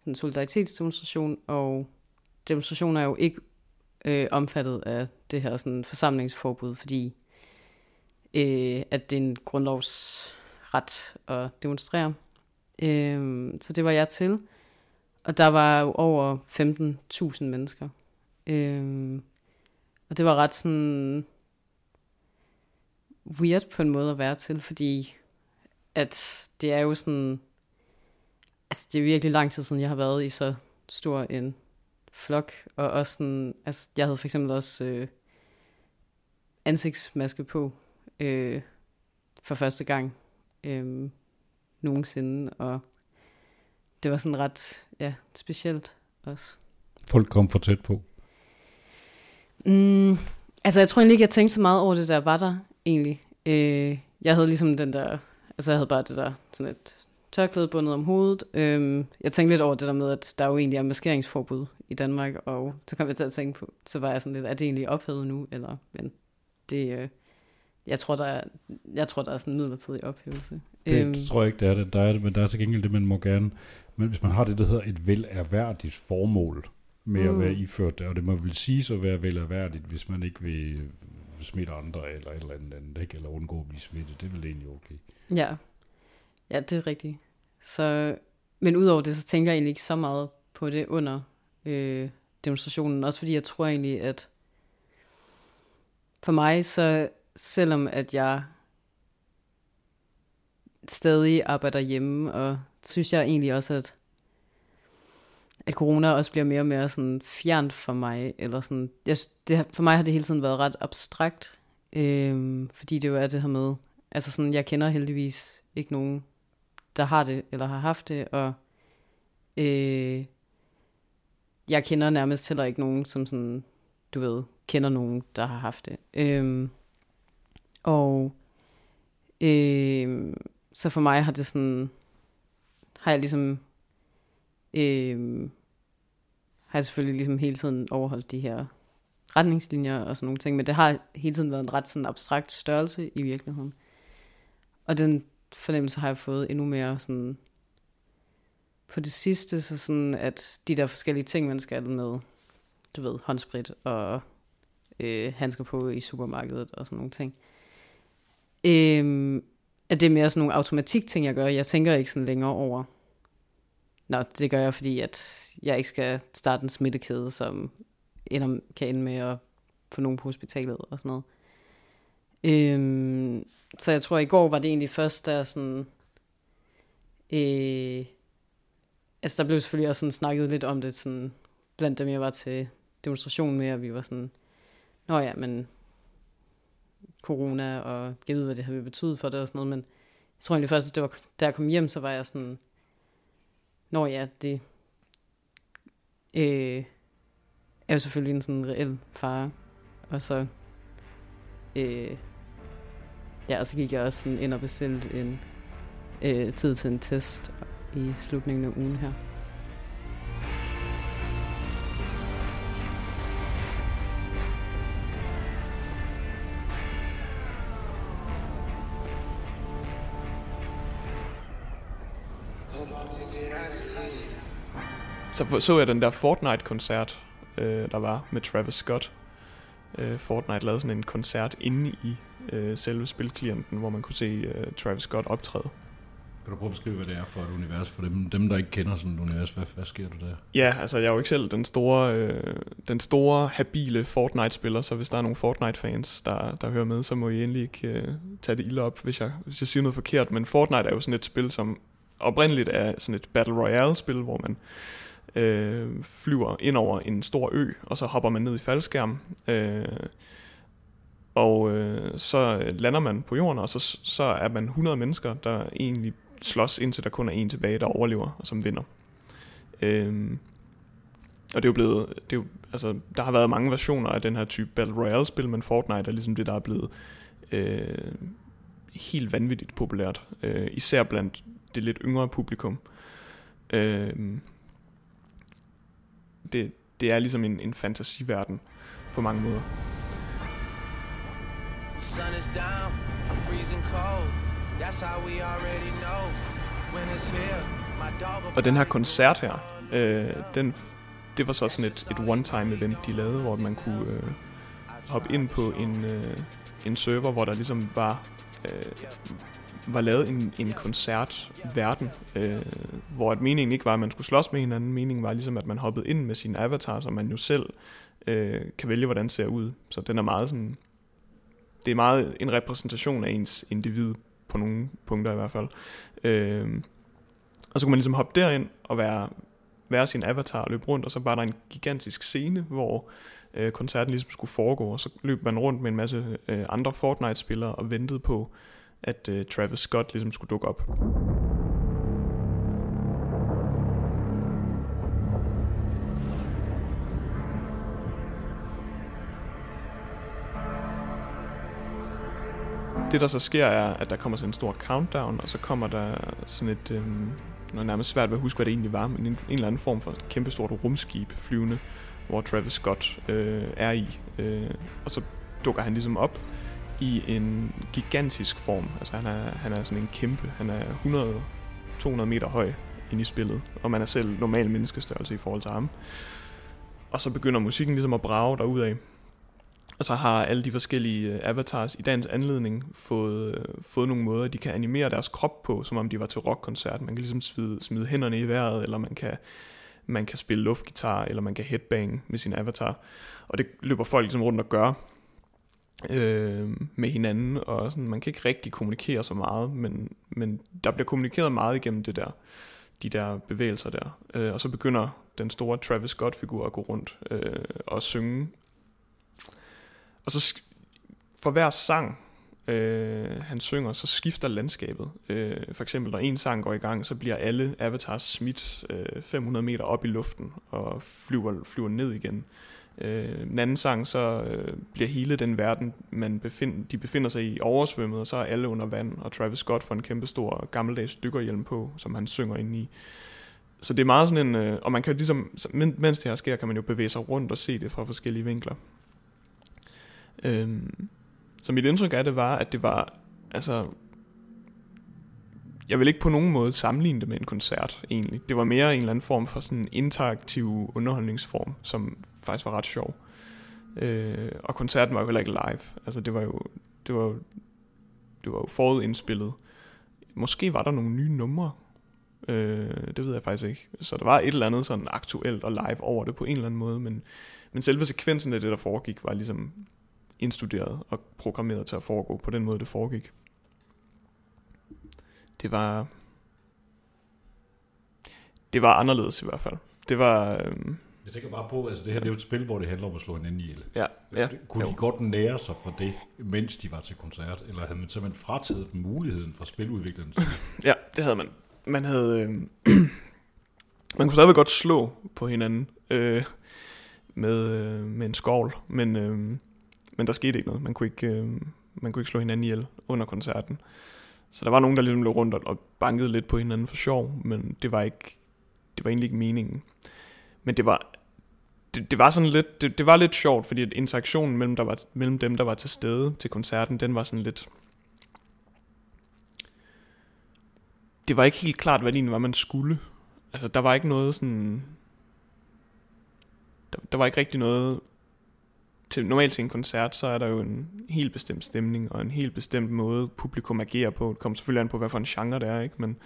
sådan en solidaritetsdemonstration, og demonstrationer er jo ikke øh, omfattet af det her sådan forsamlingsforbud, fordi øh, at det er en grundlovsret at demonstrere. Øh, så det var jeg til. Og der var jo over 15.000 mennesker. Øh, og det var ret sådan weird på en måde at være til, fordi at det er jo sådan, altså det er virkelig lang tid siden, jeg har været i så stor en flok, og også sådan, altså jeg havde for eksempel også øh, ansigtsmaske på øh, for første gang øh, nogensinde, og det var sådan ret ja, specielt også. Folk kom for tæt på? Mm, altså jeg tror egentlig ikke, jeg tænkte så meget over det, der var der egentlig. Øh, jeg havde ligesom den der, altså jeg havde bare det der, sådan et tørklæde bundet om hovedet. Øh, jeg tænkte lidt over det der med, at der jo egentlig er maskeringsforbud i Danmark, og så kom jeg til at tænke på, så var jeg sådan lidt, er det egentlig ophævet nu, eller, men det, øh, jeg tror, der er, jeg tror, der er sådan en midlertidig ophævelse. Det øhm, tror jeg ikke, det er det. Der er det, men der er til gengæld det, man må gerne, men hvis man har det, der hedder et velerhverdigt formål med mm. at være iført det, og det må vel sige at være velerhverdigt, hvis man ikke vil smitte andre eller et eller andet, ikke? eller undgå at blive smittet. Det er vel egentlig okay. Ja, ja det er rigtigt. Så, men udover det, så tænker jeg egentlig ikke så meget på det under øh, demonstrationen. Også fordi jeg tror egentlig, at for mig, så selvom at jeg stadig arbejder hjemme, og synes jeg egentlig også, at, at corona også bliver mere og mere sådan fjernt for mig, eller sådan, jeg, det, for mig har det hele tiden været ret abstrakt, øh, fordi det jo er det her med, altså sådan, jeg kender heldigvis ikke nogen, der har det, eller har haft det, og øh, jeg kender nærmest heller ikke nogen, som sådan, du ved, kender nogen, der har haft det. Øh, og øh, så for mig har det sådan, har jeg ligesom, øh, har jeg selvfølgelig ligesom hele tiden overholdt de her retningslinjer og sådan nogle ting, men det har hele tiden været en ret sådan abstrakt størrelse i virkeligheden. Og den fornemmelse har jeg fået endnu mere sådan på det sidste, så sådan at de der forskellige ting, man skal med, du ved, håndsprit og øh, handsker på i supermarkedet og sådan nogle ting. Øh, at det er mere sådan nogle automatik ting, jeg gør. Jeg tænker ikke sådan længere over. Nå, det gør jeg, fordi at jeg ikke skal starte en smittekæde, som ender, kan ende med at få nogen på hospitalet og sådan noget. Øh, så jeg tror, at i går var det egentlig først, der sådan... Øh, altså, der blev selvfølgelig også sådan snakket lidt om det, sådan, blandt dem, jeg var til demonstrationen med, og vi var sådan, nå ja, men corona, og jeg ved, hvad det har betydet for det og sådan noget, men jeg tror egentlig først, at det var, da jeg kom hjem, så var jeg sådan, nå ja, det øh, er jo selvfølgelig en sådan reel fare, og så øh, ja, og så gik jeg også sådan ind og bestilte en øh, tid til en test i slutningen af ugen her. Så så jeg den der Fortnite-koncert, øh, der var med Travis Scott. Øh, Fortnite lavede sådan en koncert inde i øh, selve spilklienten, hvor man kunne se øh, Travis Scott optræde. Kan du prøve at beskrive, hvad det er for et univers for dem, dem der ikke kender sådan et univers? Hvad, hvad sker der der? Ja, altså jeg er jo ikke selv den store, øh, den store habile Fortnite-spiller, så hvis der er nogle Fortnite-fans, der, der hører med, så må I endelig ikke øh, tage det ilde op, hvis jeg, hvis jeg siger noget forkert. Men Fortnite er jo sådan et spil, som oprindeligt er sådan et Battle Royale-spil, hvor man øh, flyver ind over en stor ø, og så hopper man ned i faldskærm. Øh, og øh, så øh, lander man på jorden, og så, så er man 100 mennesker, der egentlig slås, indtil der kun er en tilbage, der overlever og som vinder. Øh, og det er jo blevet, det er jo, altså, der har været mange versioner af den her type Battle Royale-spil, men Fortnite er ligesom det, der er blevet øh, helt vanvittigt populært. Øh, især blandt det lidt yngre publikum. Øh, det, det er ligesom en, en fantasiverden på mange måder. Sun is down, I'm freezing cold. That's how we already know when it's here. My dog Og den her koncert her, øh, den, det var så sådan et, et one-time event, de lavede, hvor man kunne øh, hoppe ind på en, øh, en server, hvor der ligesom var øh, var lavet en, en koncertverden, øh, hvor at meningen ikke var, at man skulle slås med hinanden. Meningen var ligesom, at man hoppede ind med sine avatar, så man jo selv øh, kan vælge, hvordan ser ud. Så den er meget sådan... Det er meget en repræsentation af ens individ på nogle punkter i hvert fald. Øh, og så kunne man ligesom hoppe derind og være, være sin avatar og løbe rundt, og så var der en gigantisk scene, hvor øh, koncerten ligesom skulle foregå, og så løb man rundt med en masse øh, andre Fortnite-spillere og ventede på, at øh, Travis Scott ligesom skulle dukke op. Det der så sker er, at der kommer sådan en stor countdown, og så kommer der sådan et, øh, noget nærmest svært ved at huske, hvad det egentlig var, men en, en eller anden form for et kæmpestort rumskib flyvende, hvor Travis Scott øh, er i. Øh, og så dukker han ligesom op i en gigantisk form. Altså han er, han er sådan en kæmpe. Han er 100-200 meter høj ind i spillet, og man er selv normal menneskestørrelse i forhold til ham. Og så begynder musikken ligesom at brage derudad. Og så har alle de forskellige øh, avatars i dagens anledning fået, øh, fået nogle måder, de kan animere deres krop på, som om de var til rockkoncert. Man kan ligesom smide, smide hænderne i vejret, eller man kan, man kan spille luftgitar, eller man kan headbang med sin avatar. Og det løber folk ligesom rundt og gør øh, med hinanden, og sådan, man kan ikke rigtig kommunikere så meget, men, men der bliver kommunikeret meget igennem det der, de der bevægelser der. Øh, og så begynder den store Travis Scott-figur at gå rundt øh, og synge og så for hver sang, øh, han synger, så skifter landskabet. Øh, for eksempel, når en sang går i gang, så bliver alle avatars smidt øh, 500 meter op i luften og flyver, flyver ned igen. Øh, en anden sang, så øh, bliver hele den verden, man befind, de befinder sig i, oversvømmet, og så er alle under vand, og Travis Scott får en kæmpe stor gammeldags dykkerhjelm på, som han synger ind i. Så det er meget sådan en, øh, og man kan ligesom, mens det her sker, kan man jo bevæge sig rundt og se det fra forskellige vinkler. Øhm, så mit indtryk af det var, at det var, altså, jeg vil ikke på nogen måde sammenligne det med en koncert, egentlig. Det var mere en eller anden form for sådan en interaktiv underholdningsform, som faktisk var ret sjov. Øh, og koncerten var jo heller ikke live. Altså, det var jo, det var, jo, det var jo forudindspillet. Måske var der nogle nye numre. Øh, det ved jeg faktisk ikke. Så der var et eller andet sådan aktuelt og live over det på en eller anden måde, men, men selve sekvensen af det, der foregik, var ligesom indstuderet og programmeret til at foregå på den måde, det foregik. Det var... Det var anderledes i hvert fald. Det var... Øhm, jeg tænker bare på, altså det her det er jo et spil, hvor det handler om at slå hinanden ihjel. Ja, ja. Kunne jo. de godt nære sig fra det, mens de var til koncert? Eller havde man simpelthen frataget dem muligheden fra spiludvikleren? ja, det havde man. Man havde... Øh, man kunne stadigvæk godt slå på hinanden øh, med, øh, med en skovl, men... Øh, men der skete ikke noget. Man kunne ikke, øh, man kunne ikke slå hinanden ihjel under koncerten. Så der var nogen, der ligesom løb rundt og bankede lidt på hinanden for sjov, men det var ikke, det var egentlig ikke meningen. Men det var, det, det var sådan lidt, det, det var lidt sjovt, fordi interaktionen mellem, der var, mellem dem, der var til stede til koncerten, den var sådan lidt, det var ikke helt klart, hvad det egentlig var, man skulle. Altså, der var ikke noget sådan, der, der var ikke rigtig noget til, normalt til en koncert, så er der jo en helt bestemt stemning, og en helt bestemt måde, publikum agerer på. Det kommer selvfølgelig an på, hvad for en genre det er, ikke? men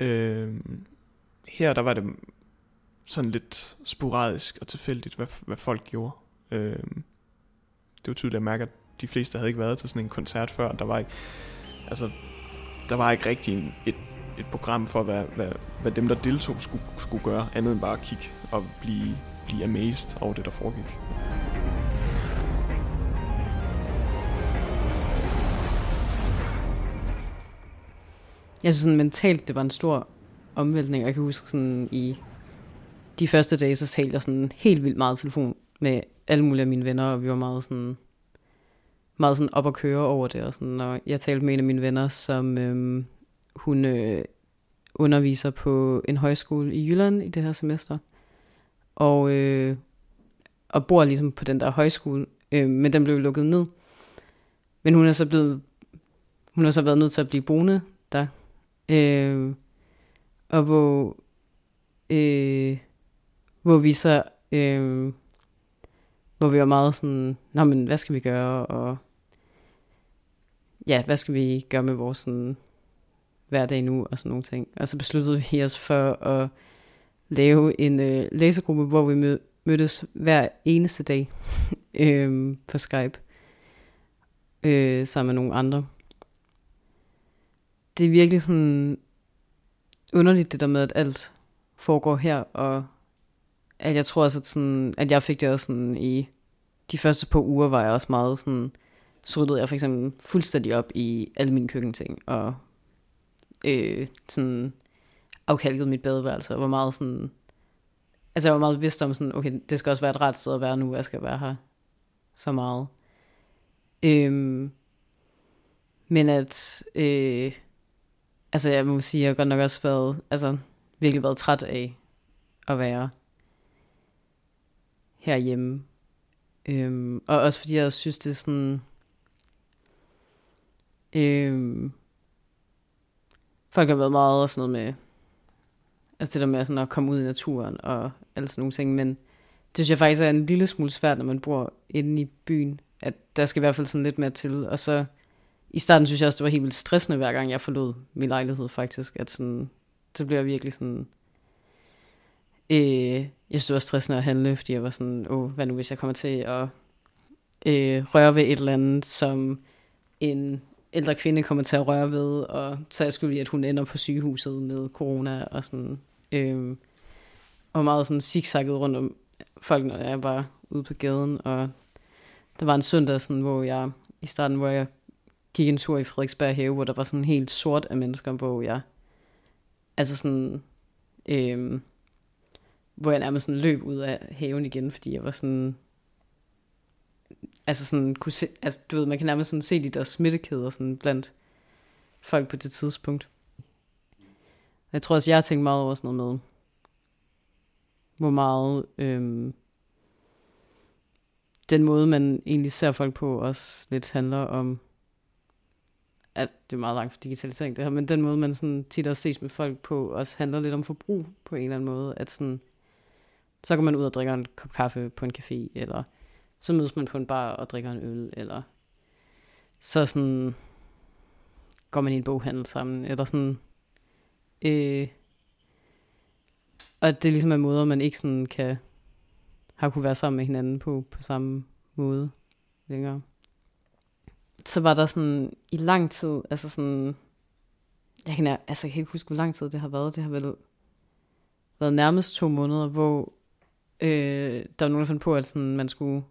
øh, her der var det sådan lidt sporadisk og tilfældigt, hvad, hvad folk gjorde. Øh, det var tydeligt at mærke, at de fleste havde ikke været til sådan en koncert før. Der var ikke, altså, der var ikke rigtig et, et program for, hvad, hvad, hvad dem, der deltog, skulle, skulle gøre, andet end bare at kigge og blive, blive amazed over det, der foregik. Jeg synes sådan mentalt, det var en stor omvæltning. Jeg kan huske sådan i de første dage, så talte jeg sådan helt vildt meget telefon med alle mulige af mine venner, og vi var meget sådan, meget sådan op at køre over det. Og, sådan, og jeg talte med en af mine venner, som øhm, hun øh, underviser på en højskole i Jylland i det her semester. Og, øh, og bor ligesom på den der højskole, øh, men den blev lukket ned. Men hun er så blevet, hun har så været nødt til at blive boende der Øh, og hvor, øh, hvor vi så, øh, hvor vi var meget sådan, nå men hvad skal vi gøre, og ja, hvad skal vi gøre med vores sådan, hverdag nu, og sådan nogle ting. Og så besluttede vi os for at lave en øh, læsegruppe, hvor vi mød, mødtes hver eneste dag øh, på Skype, øh, sammen med nogle andre det er virkelig sådan underligt det der med, at alt foregår her, og at jeg tror også, at, sådan, at jeg fik det også sådan i de første par uger, var jeg også meget sådan, så ryddede jeg for eksempel fuldstændig op i alle mine køkkenting, og øh, sådan afkalkede mit badeværelse, og var meget sådan, altså jeg var meget bevidst om sådan, okay, det skal også være et ret sted at være nu, jeg skal være her så meget. Øhm, men at, øh, altså jeg må sige, jeg har godt nok også været, altså virkelig været træt af at være herhjemme. Øhm, og også fordi jeg synes, det er sådan, øhm, folk har været meget og sådan noget med, altså det der med sådan at komme ud i naturen og alle sådan nogle ting, men det synes jeg faktisk er en lille smule svært, når man bor inde i byen, at der skal i hvert fald sådan lidt mere til, og så i starten synes jeg også, det var helt vildt stressende, hver gang jeg forlod min lejlighed faktisk, at sådan, så blev jeg virkelig sådan, øh, jeg synes det var stressende at handle, fordi jeg var sådan, åh, hvad nu hvis jeg kommer til at øh, røre ved et eller andet, som en ældre kvinde kommer til at røre ved, og så er jeg skyldig, at hun ender på sygehuset med corona, og sådan, øh, og meget sådan zigzagget rundt om folk, når jeg var ude på gaden, og der var en søndag, sådan, hvor jeg, i starten, hvor jeg gik en tur i Frederiksberg have, hvor der var sådan helt sort af mennesker, hvor jeg, altså sådan, øh, hvor jeg nærmest sådan løb ud af haven igen, fordi jeg var sådan, altså sådan, kunne se, altså du ved, man kan nærmest sådan se de der smittekæder sådan blandt folk på det tidspunkt. Jeg tror også, jeg har tænkt meget over sådan noget med, hvor meget øhm, den måde, man egentlig ser folk på, også lidt handler om, at det er meget langt for digitalisering det her, men den måde, man sådan tit også ses med folk på, også handler lidt om forbrug på en eller anden måde, at sådan, så går man ud og drikker en kop kaffe på en café, eller så mødes man på en bar og drikker en øl, eller så sådan går man i en boghandel sammen, eller sådan, øh, og at det ligesom er måder, man ikke sådan kan, har kunne være sammen med hinanden på, på samme måde længere. Så var der sådan i lang tid, altså sådan, jeg kan, altså jeg kan ikke huske, hvor lang tid det har været, det har vel været nærmest to måneder, hvor øh, der var nogen, der fandt på, at sådan, man skulle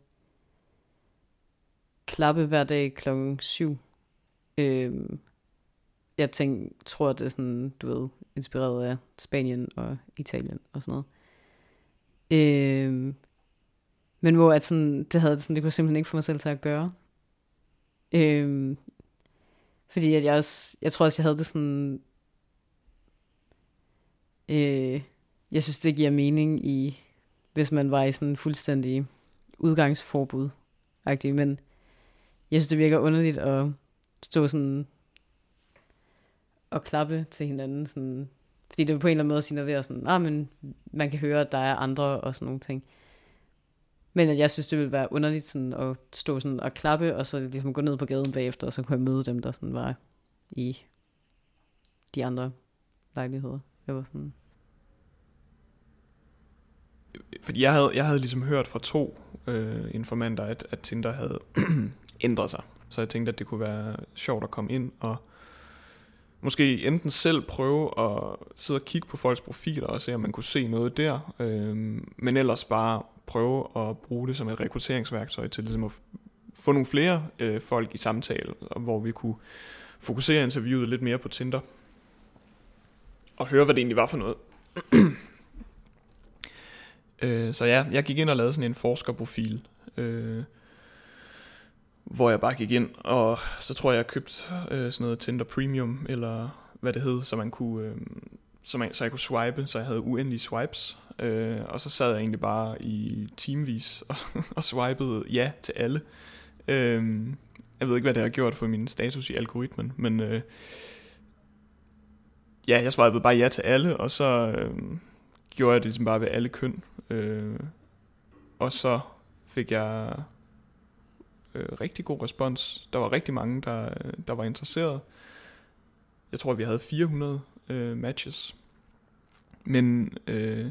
klappe hver dag klokken syv. Øh, jeg tænk, tror, det er sådan, du ved, inspireret af Spanien og Italien og sådan noget. Øh, men hvor at sådan, det havde sådan, det kunne simpelthen ikke få mig selv til at gøre. Øh, fordi at jeg også, jeg tror også, jeg havde det sådan, øh, jeg synes, det giver mening i, hvis man var i sådan en fuldstændig udgangsforbud. -agtig. Men jeg synes, det virker underligt at stå sådan og klappe til hinanden. Sådan, fordi det på en eller anden måde signalerer sådan, ah, men man kan høre, at der er andre og sådan nogle ting. Men at jeg synes, det ville være underligt sådan at stå sådan og klappe, og så ligesom gå ned på gaden bagefter, og så kunne jeg møde dem, der sådan var i de andre lejligheder. Jeg var sådan. Fordi jeg havde, jeg havde ligesom hørt fra to øh, informanter, at, at Tinder havde ændret sig. Så jeg tænkte, at det kunne være sjovt at komme ind og måske enten selv prøve at sidde og kigge på folks profiler og se, om man kunne se noget der, øh, men ellers bare prøve at bruge det som et rekrutteringsværktøj til ligesom at få nogle flere øh, folk i samtale, hvor vi kunne fokusere interviewet lidt mere på Tinder og høre, hvad det egentlig var for noget. øh, så ja, jeg gik ind og lavede sådan en forskerprofil, øh, hvor jeg bare gik ind, og så tror jeg, jeg købte øh, sådan noget Tinder Premium, eller hvad det hed, så man kunne, øh, så, så jeg kunne swipe, så jeg havde uendelige swipes, øh, og så sad jeg egentlig bare i timevis og, og swipede ja til alle. Øh, jeg ved ikke, hvad det har gjort for min status i algoritmen, men øh, ja, jeg swipede bare ja til alle, og så øh, gjorde jeg det ligesom bare ved alle køn. Øh, og så fik jeg øh, rigtig god respons. Der var rigtig mange, der, der var interesseret. Jeg tror, vi havde 400 øh, matches. Men, øh,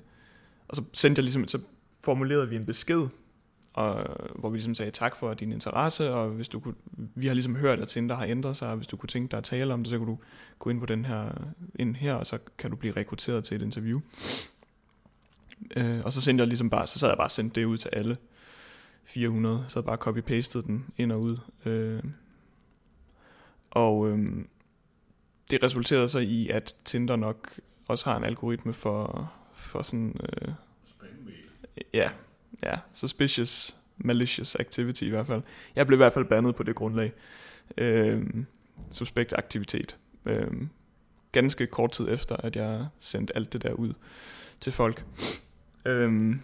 og så sendte jeg ligesom, så formulerede vi en besked, og, hvor vi ligesom sagde tak for din interesse, og hvis du kunne, vi har ligesom hørt, at Tinder har ændret sig, og hvis du kunne tænke dig at tale om det, så kunne du gå ind på den her, ind her, og så kan du blive rekrutteret til et interview. Øh, og så sendte jeg ligesom bare, så sad jeg bare og sendte det ud til alle 400, så bare copy-pastet den ind og ud. Øh, og øh, det resulterede så i, at Tinder nok også har en algoritme for, for sådan... Øh, ja, ja, suspicious, malicious activity i hvert fald. Jeg blev i hvert fald bandet på det grundlag. Øh, suspekt aktivitet. Øh, ganske kort tid efter, at jeg sendte alt det der ud til folk. Øh,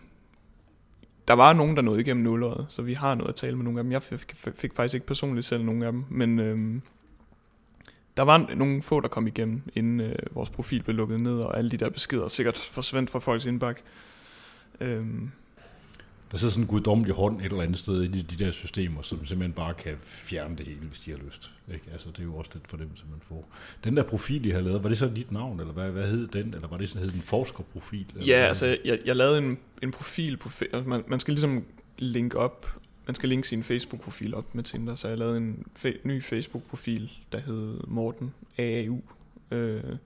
der var nogen, der nåede igennem nulåret, så vi har noget at tale med nogle af dem. Jeg fik, fik faktisk ikke personligt selv nogle af dem, men øh, der var nogle få, der kom igennem, inden øh, vores profil blev lukket ned, og alle de der beskeder sikkert forsvandt fra folks indbakke. Øhm. Der sidder sådan en guddommelig hånd et eller andet sted i de der systemer, som simpelthen bare kan fjerne det hele, hvis de har lyst. Ikke? Altså, det er jo også det for dem, som man får. Den der profil, I har lavet, var det så dit navn, eller hvad, hvad hed den? Eller var det sådan hed en forskerprofil? Eller ja, altså, jeg, jeg lavede en, en profil på... Altså, man, man skal ligesom linke op man skal linke sin Facebook-profil op med Tinder, så jeg lavede en fe- ny Facebook-profil, der hed Morten AAU. Øh,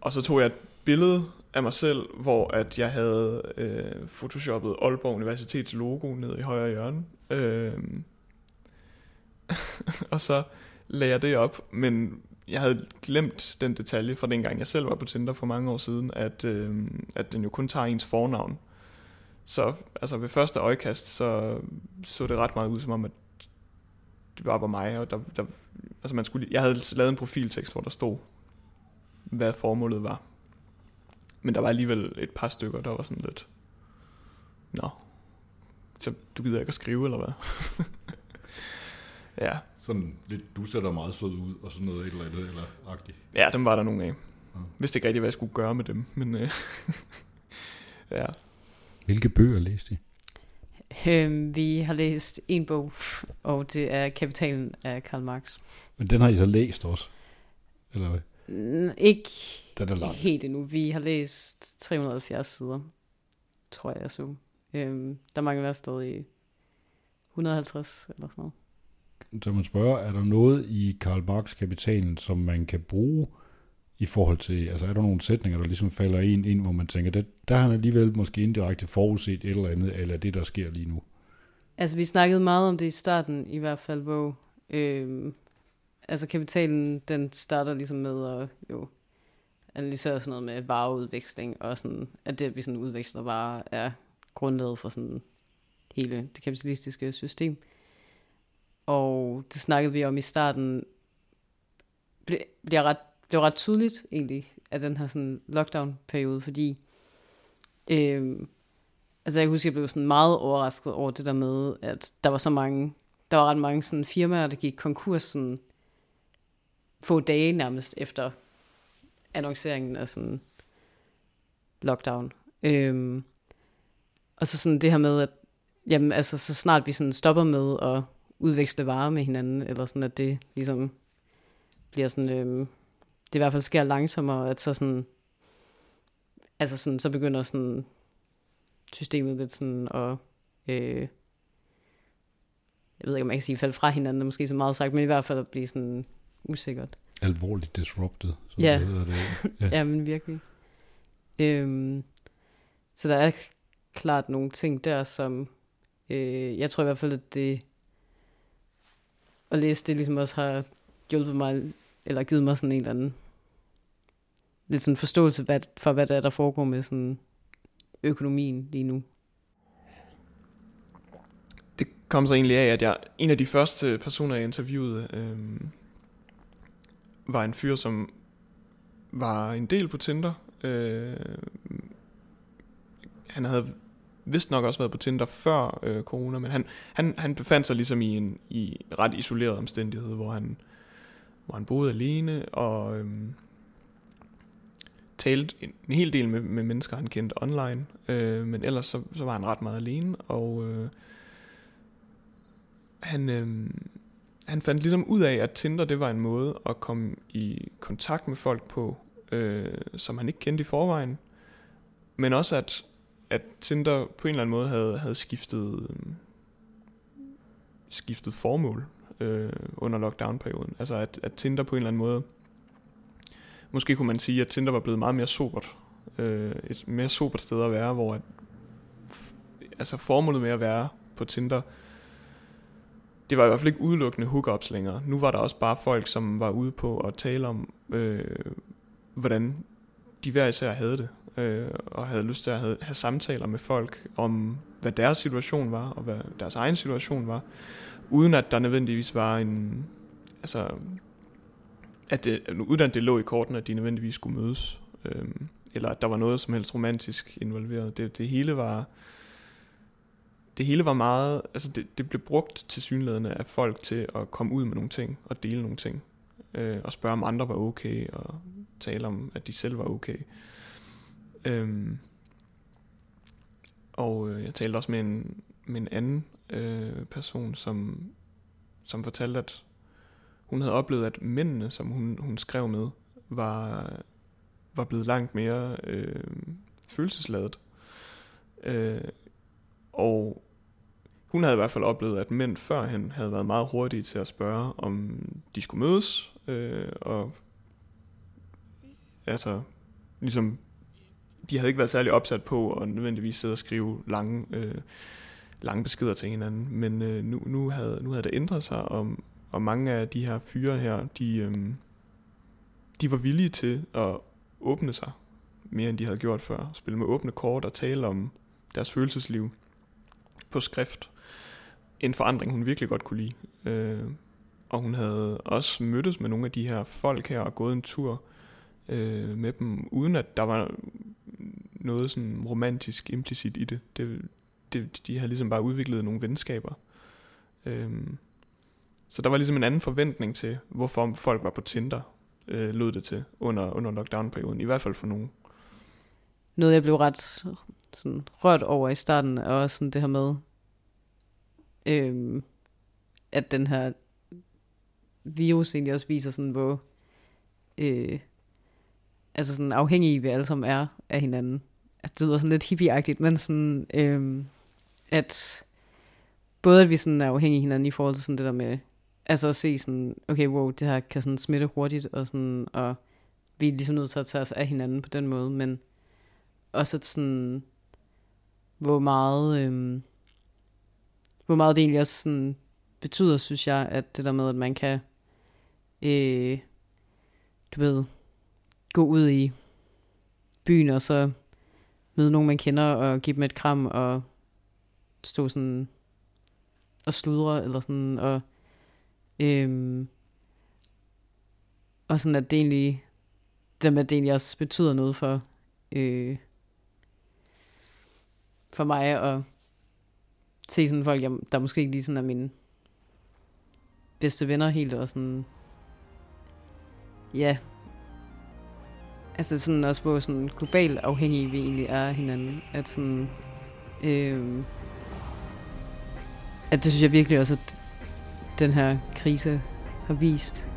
og så tog jeg et billede af mig selv, hvor at jeg havde øh, photoshoppet Aalborg Universitets logo ned i højre hjørne. Øh, og så lagde jeg det op, men jeg havde glemt den detalje fra dengang jeg selv var på Tinder for mange år siden, at, øh, at den jo kun tager ens fornavn. Så altså ved første øjekast, så så det ret meget ud som om, at det bare var mig, og der, der, altså man skulle, jeg havde lavet en profiltekst, hvor der stod, hvad formålet var. Men der var alligevel et par stykker, der var sådan lidt, nå, så du gider ikke at skrive, eller hvad? ja. Sådan lidt, du ser meget sød ud, og sådan noget et eller andet, eller agtigt. Ja, dem var der nogle af. Ja. Vidste ikke rigtig, hvad jeg skulle gøre med dem, men øh, ja. Hvilke bøger læste I? Øhm, vi har læst en bog, og det er Kapitalen af Karl Marx. Men den har I så læst også? Eller hvad? N- ikke den er lang. helt endnu. Vi har læst 370 sider, tror jeg, jeg så. Øhm, der mangler stadig 150 eller sådan noget. Så man spørger, er der noget i Karl Marx Kapitalen, som man kan bruge i forhold til, altså er der nogle sætninger, der ligesom falder en ind hvor man tænker, det, der har han alligevel måske indirekte forudset et eller andet, eller det, der sker lige nu? Altså vi snakkede meget om det i starten, i hvert fald, hvor øh, altså kapitalen, den starter ligesom med at jo analysere sådan noget med vareudveksling, og sådan, at det, at vi sådan udveksler varer, er grundlaget for sådan hele det kapitalistiske system. Og det snakkede vi om i starten, bliver ret blev ret tydeligt egentlig af den her sådan lockdown-periode, fordi øh, altså jeg husker, jeg blev sådan meget overrasket over det der med, at der var så mange, der var ret mange sådan firmaer, der gik konkurs sådan få dage nærmest efter annonceringen af sådan lockdown. Øh, og så sådan det her med, at jamen, altså, så snart vi sådan stopper med at udveksle varer med hinanden, eller sådan, at det ligesom bliver sådan, øh, det i hvert fald sker langsommere, at så sådan, altså sådan, så begynder sådan systemet lidt sådan at, øh, jeg ved ikke, om man kan sige falde fra hinanden, er måske så meget sagt, men i hvert fald at blive sådan usikkert. Alvorligt disrupted, som ja. det hedder det. Ja. ja, men virkelig. Øhm, så der er klart nogle ting der, som øh, jeg tror i hvert fald, at det at læse det ligesom også har hjulpet mig, eller givet mig sådan en eller anden lidt sådan forståelse for, hvad der er, der foregår med sådan økonomien lige nu. Det kom så egentlig af, at jeg en af de første personer, jeg interviewede, øh, var en fyr, som var en del på Tinder. Øh, han havde vist nok også været på Tinder før øh, corona, men han, han, han befandt sig ligesom i en i ret isoleret omstændighed, hvor han, hvor han boede alene, og øh, talte en, hel del med, med mennesker, han kendte online, øh, men ellers så, så var han ret meget alene, og øh, han, øh, han fandt ligesom ud af, at Tinder det var en måde at komme i kontakt med folk på, øh, som han ikke kendte i forvejen, men også at, at Tinder på en eller anden måde havde, havde skiftet, skiftet formål øh, under lockdown-perioden. Altså at, at Tinder på en eller anden måde, måske kunne man sige, at Tinder var blevet meget mere sobert. Øh, et mere sobert sted at være, hvor at, altså formålet med at være på Tinder, det var i hvert fald ikke udelukkende hookups længere. Nu var der også bare folk, som var ude på at tale om, øh, hvordan de hver især havde det, øh, og havde lyst til at have, have samtaler med folk om, hvad deres situation var, og hvad deres egen situation var, uden at der nødvendigvis var en, altså, at det, uden at det lå i kortene, at de nødvendigvis skulle mødes, øh, eller at der var noget som helst romantisk involveret. Det, det hele var, det hele var meget, altså det, det blev brugt til synlædende af folk til at komme ud med nogle ting og dele nogle ting. Øh, og spørge om andre var okay, og tale om, at de selv var okay. Øhm, og øh, jeg talte også med en, med en anden øh, person, som, som fortalte, at hun havde oplevet, at mændene, som hun, hun skrev med, var, var blevet langt mere øh, følelsesladet. Øh, og hun havde i hvert fald oplevet, at mænd førhen havde været meget hurtige til at spørge, om de skulle mødes, øh, og altså, ligesom, de havde ikke været særlig opsat på at nødvendigvis sidde og skrive lange, øh, lange beskeder til hinanden, men øh, nu, nu, havde, nu havde det ændret sig, og, og mange af de her fyre her, de, øhm, de var villige til at åbne sig mere end de havde gjort før. Spille med åbne kort og tale om deres følelsesliv på skrift. En forandring, hun virkelig godt kunne lide. Øh, og hun havde også mødtes med nogle af de her folk her og gået en tur øh, med dem, uden at der var noget sådan romantisk implicit i det. det, det de havde ligesom bare udviklet nogle venskaber. Øh, så der var ligesom en anden forventning til, hvorfor folk var på Tinder, øh, lød det til, under, under lockdown-perioden, i hvert fald for nogen. Noget, jeg blev ret sådan, rørt over i starten, er også sådan det her med, øh, at den her virus egentlig også viser sådan, hvor øh, altså sådan afhængige vi alle sammen er af hinanden. Altså, det lyder sådan lidt hippieagtigt, men sådan, øh, at både at vi sådan er afhængige af hinanden i forhold til sådan det der med, altså at se sådan, okay, wow, det her kan sådan smitte hurtigt, og sådan, og vi er ligesom nødt til at tage os af hinanden på den måde, men også at sådan, hvor meget, øhm, hvor meget det egentlig også sådan betyder, synes jeg, at det der med, at man kan øh, du ved, gå ud i byen og så møde nogen, man kender, og give dem et kram, og stå sådan og sludre, eller sådan, og øhm, og sådan, at det egentlig, det med, at det egentlig også betyder noget for, øh, for mig, at se sådan folk, der måske ikke lige sådan er mine bedste venner helt, og sådan, ja, altså sådan også hvor sådan globalt afhængige vi egentlig er af hinanden. At sådan, øh, at det synes jeg virkelig også, at den her krise har vist.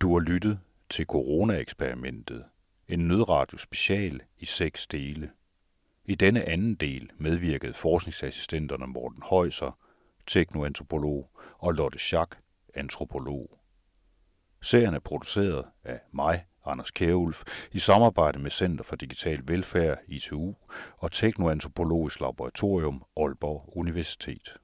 Du har lyttet til Corona-eksperimentet en nødradio special i seks dele. I denne anden del medvirkede forskningsassistenterne Morten Højser, teknoantropolog, og Lotte Schack, antropolog. Serien er produceret af mig, Anders Kjærulf, i samarbejde med Center for Digital Velfærd, ITU, og Teknoantropologisk Laboratorium, Aalborg Universitet.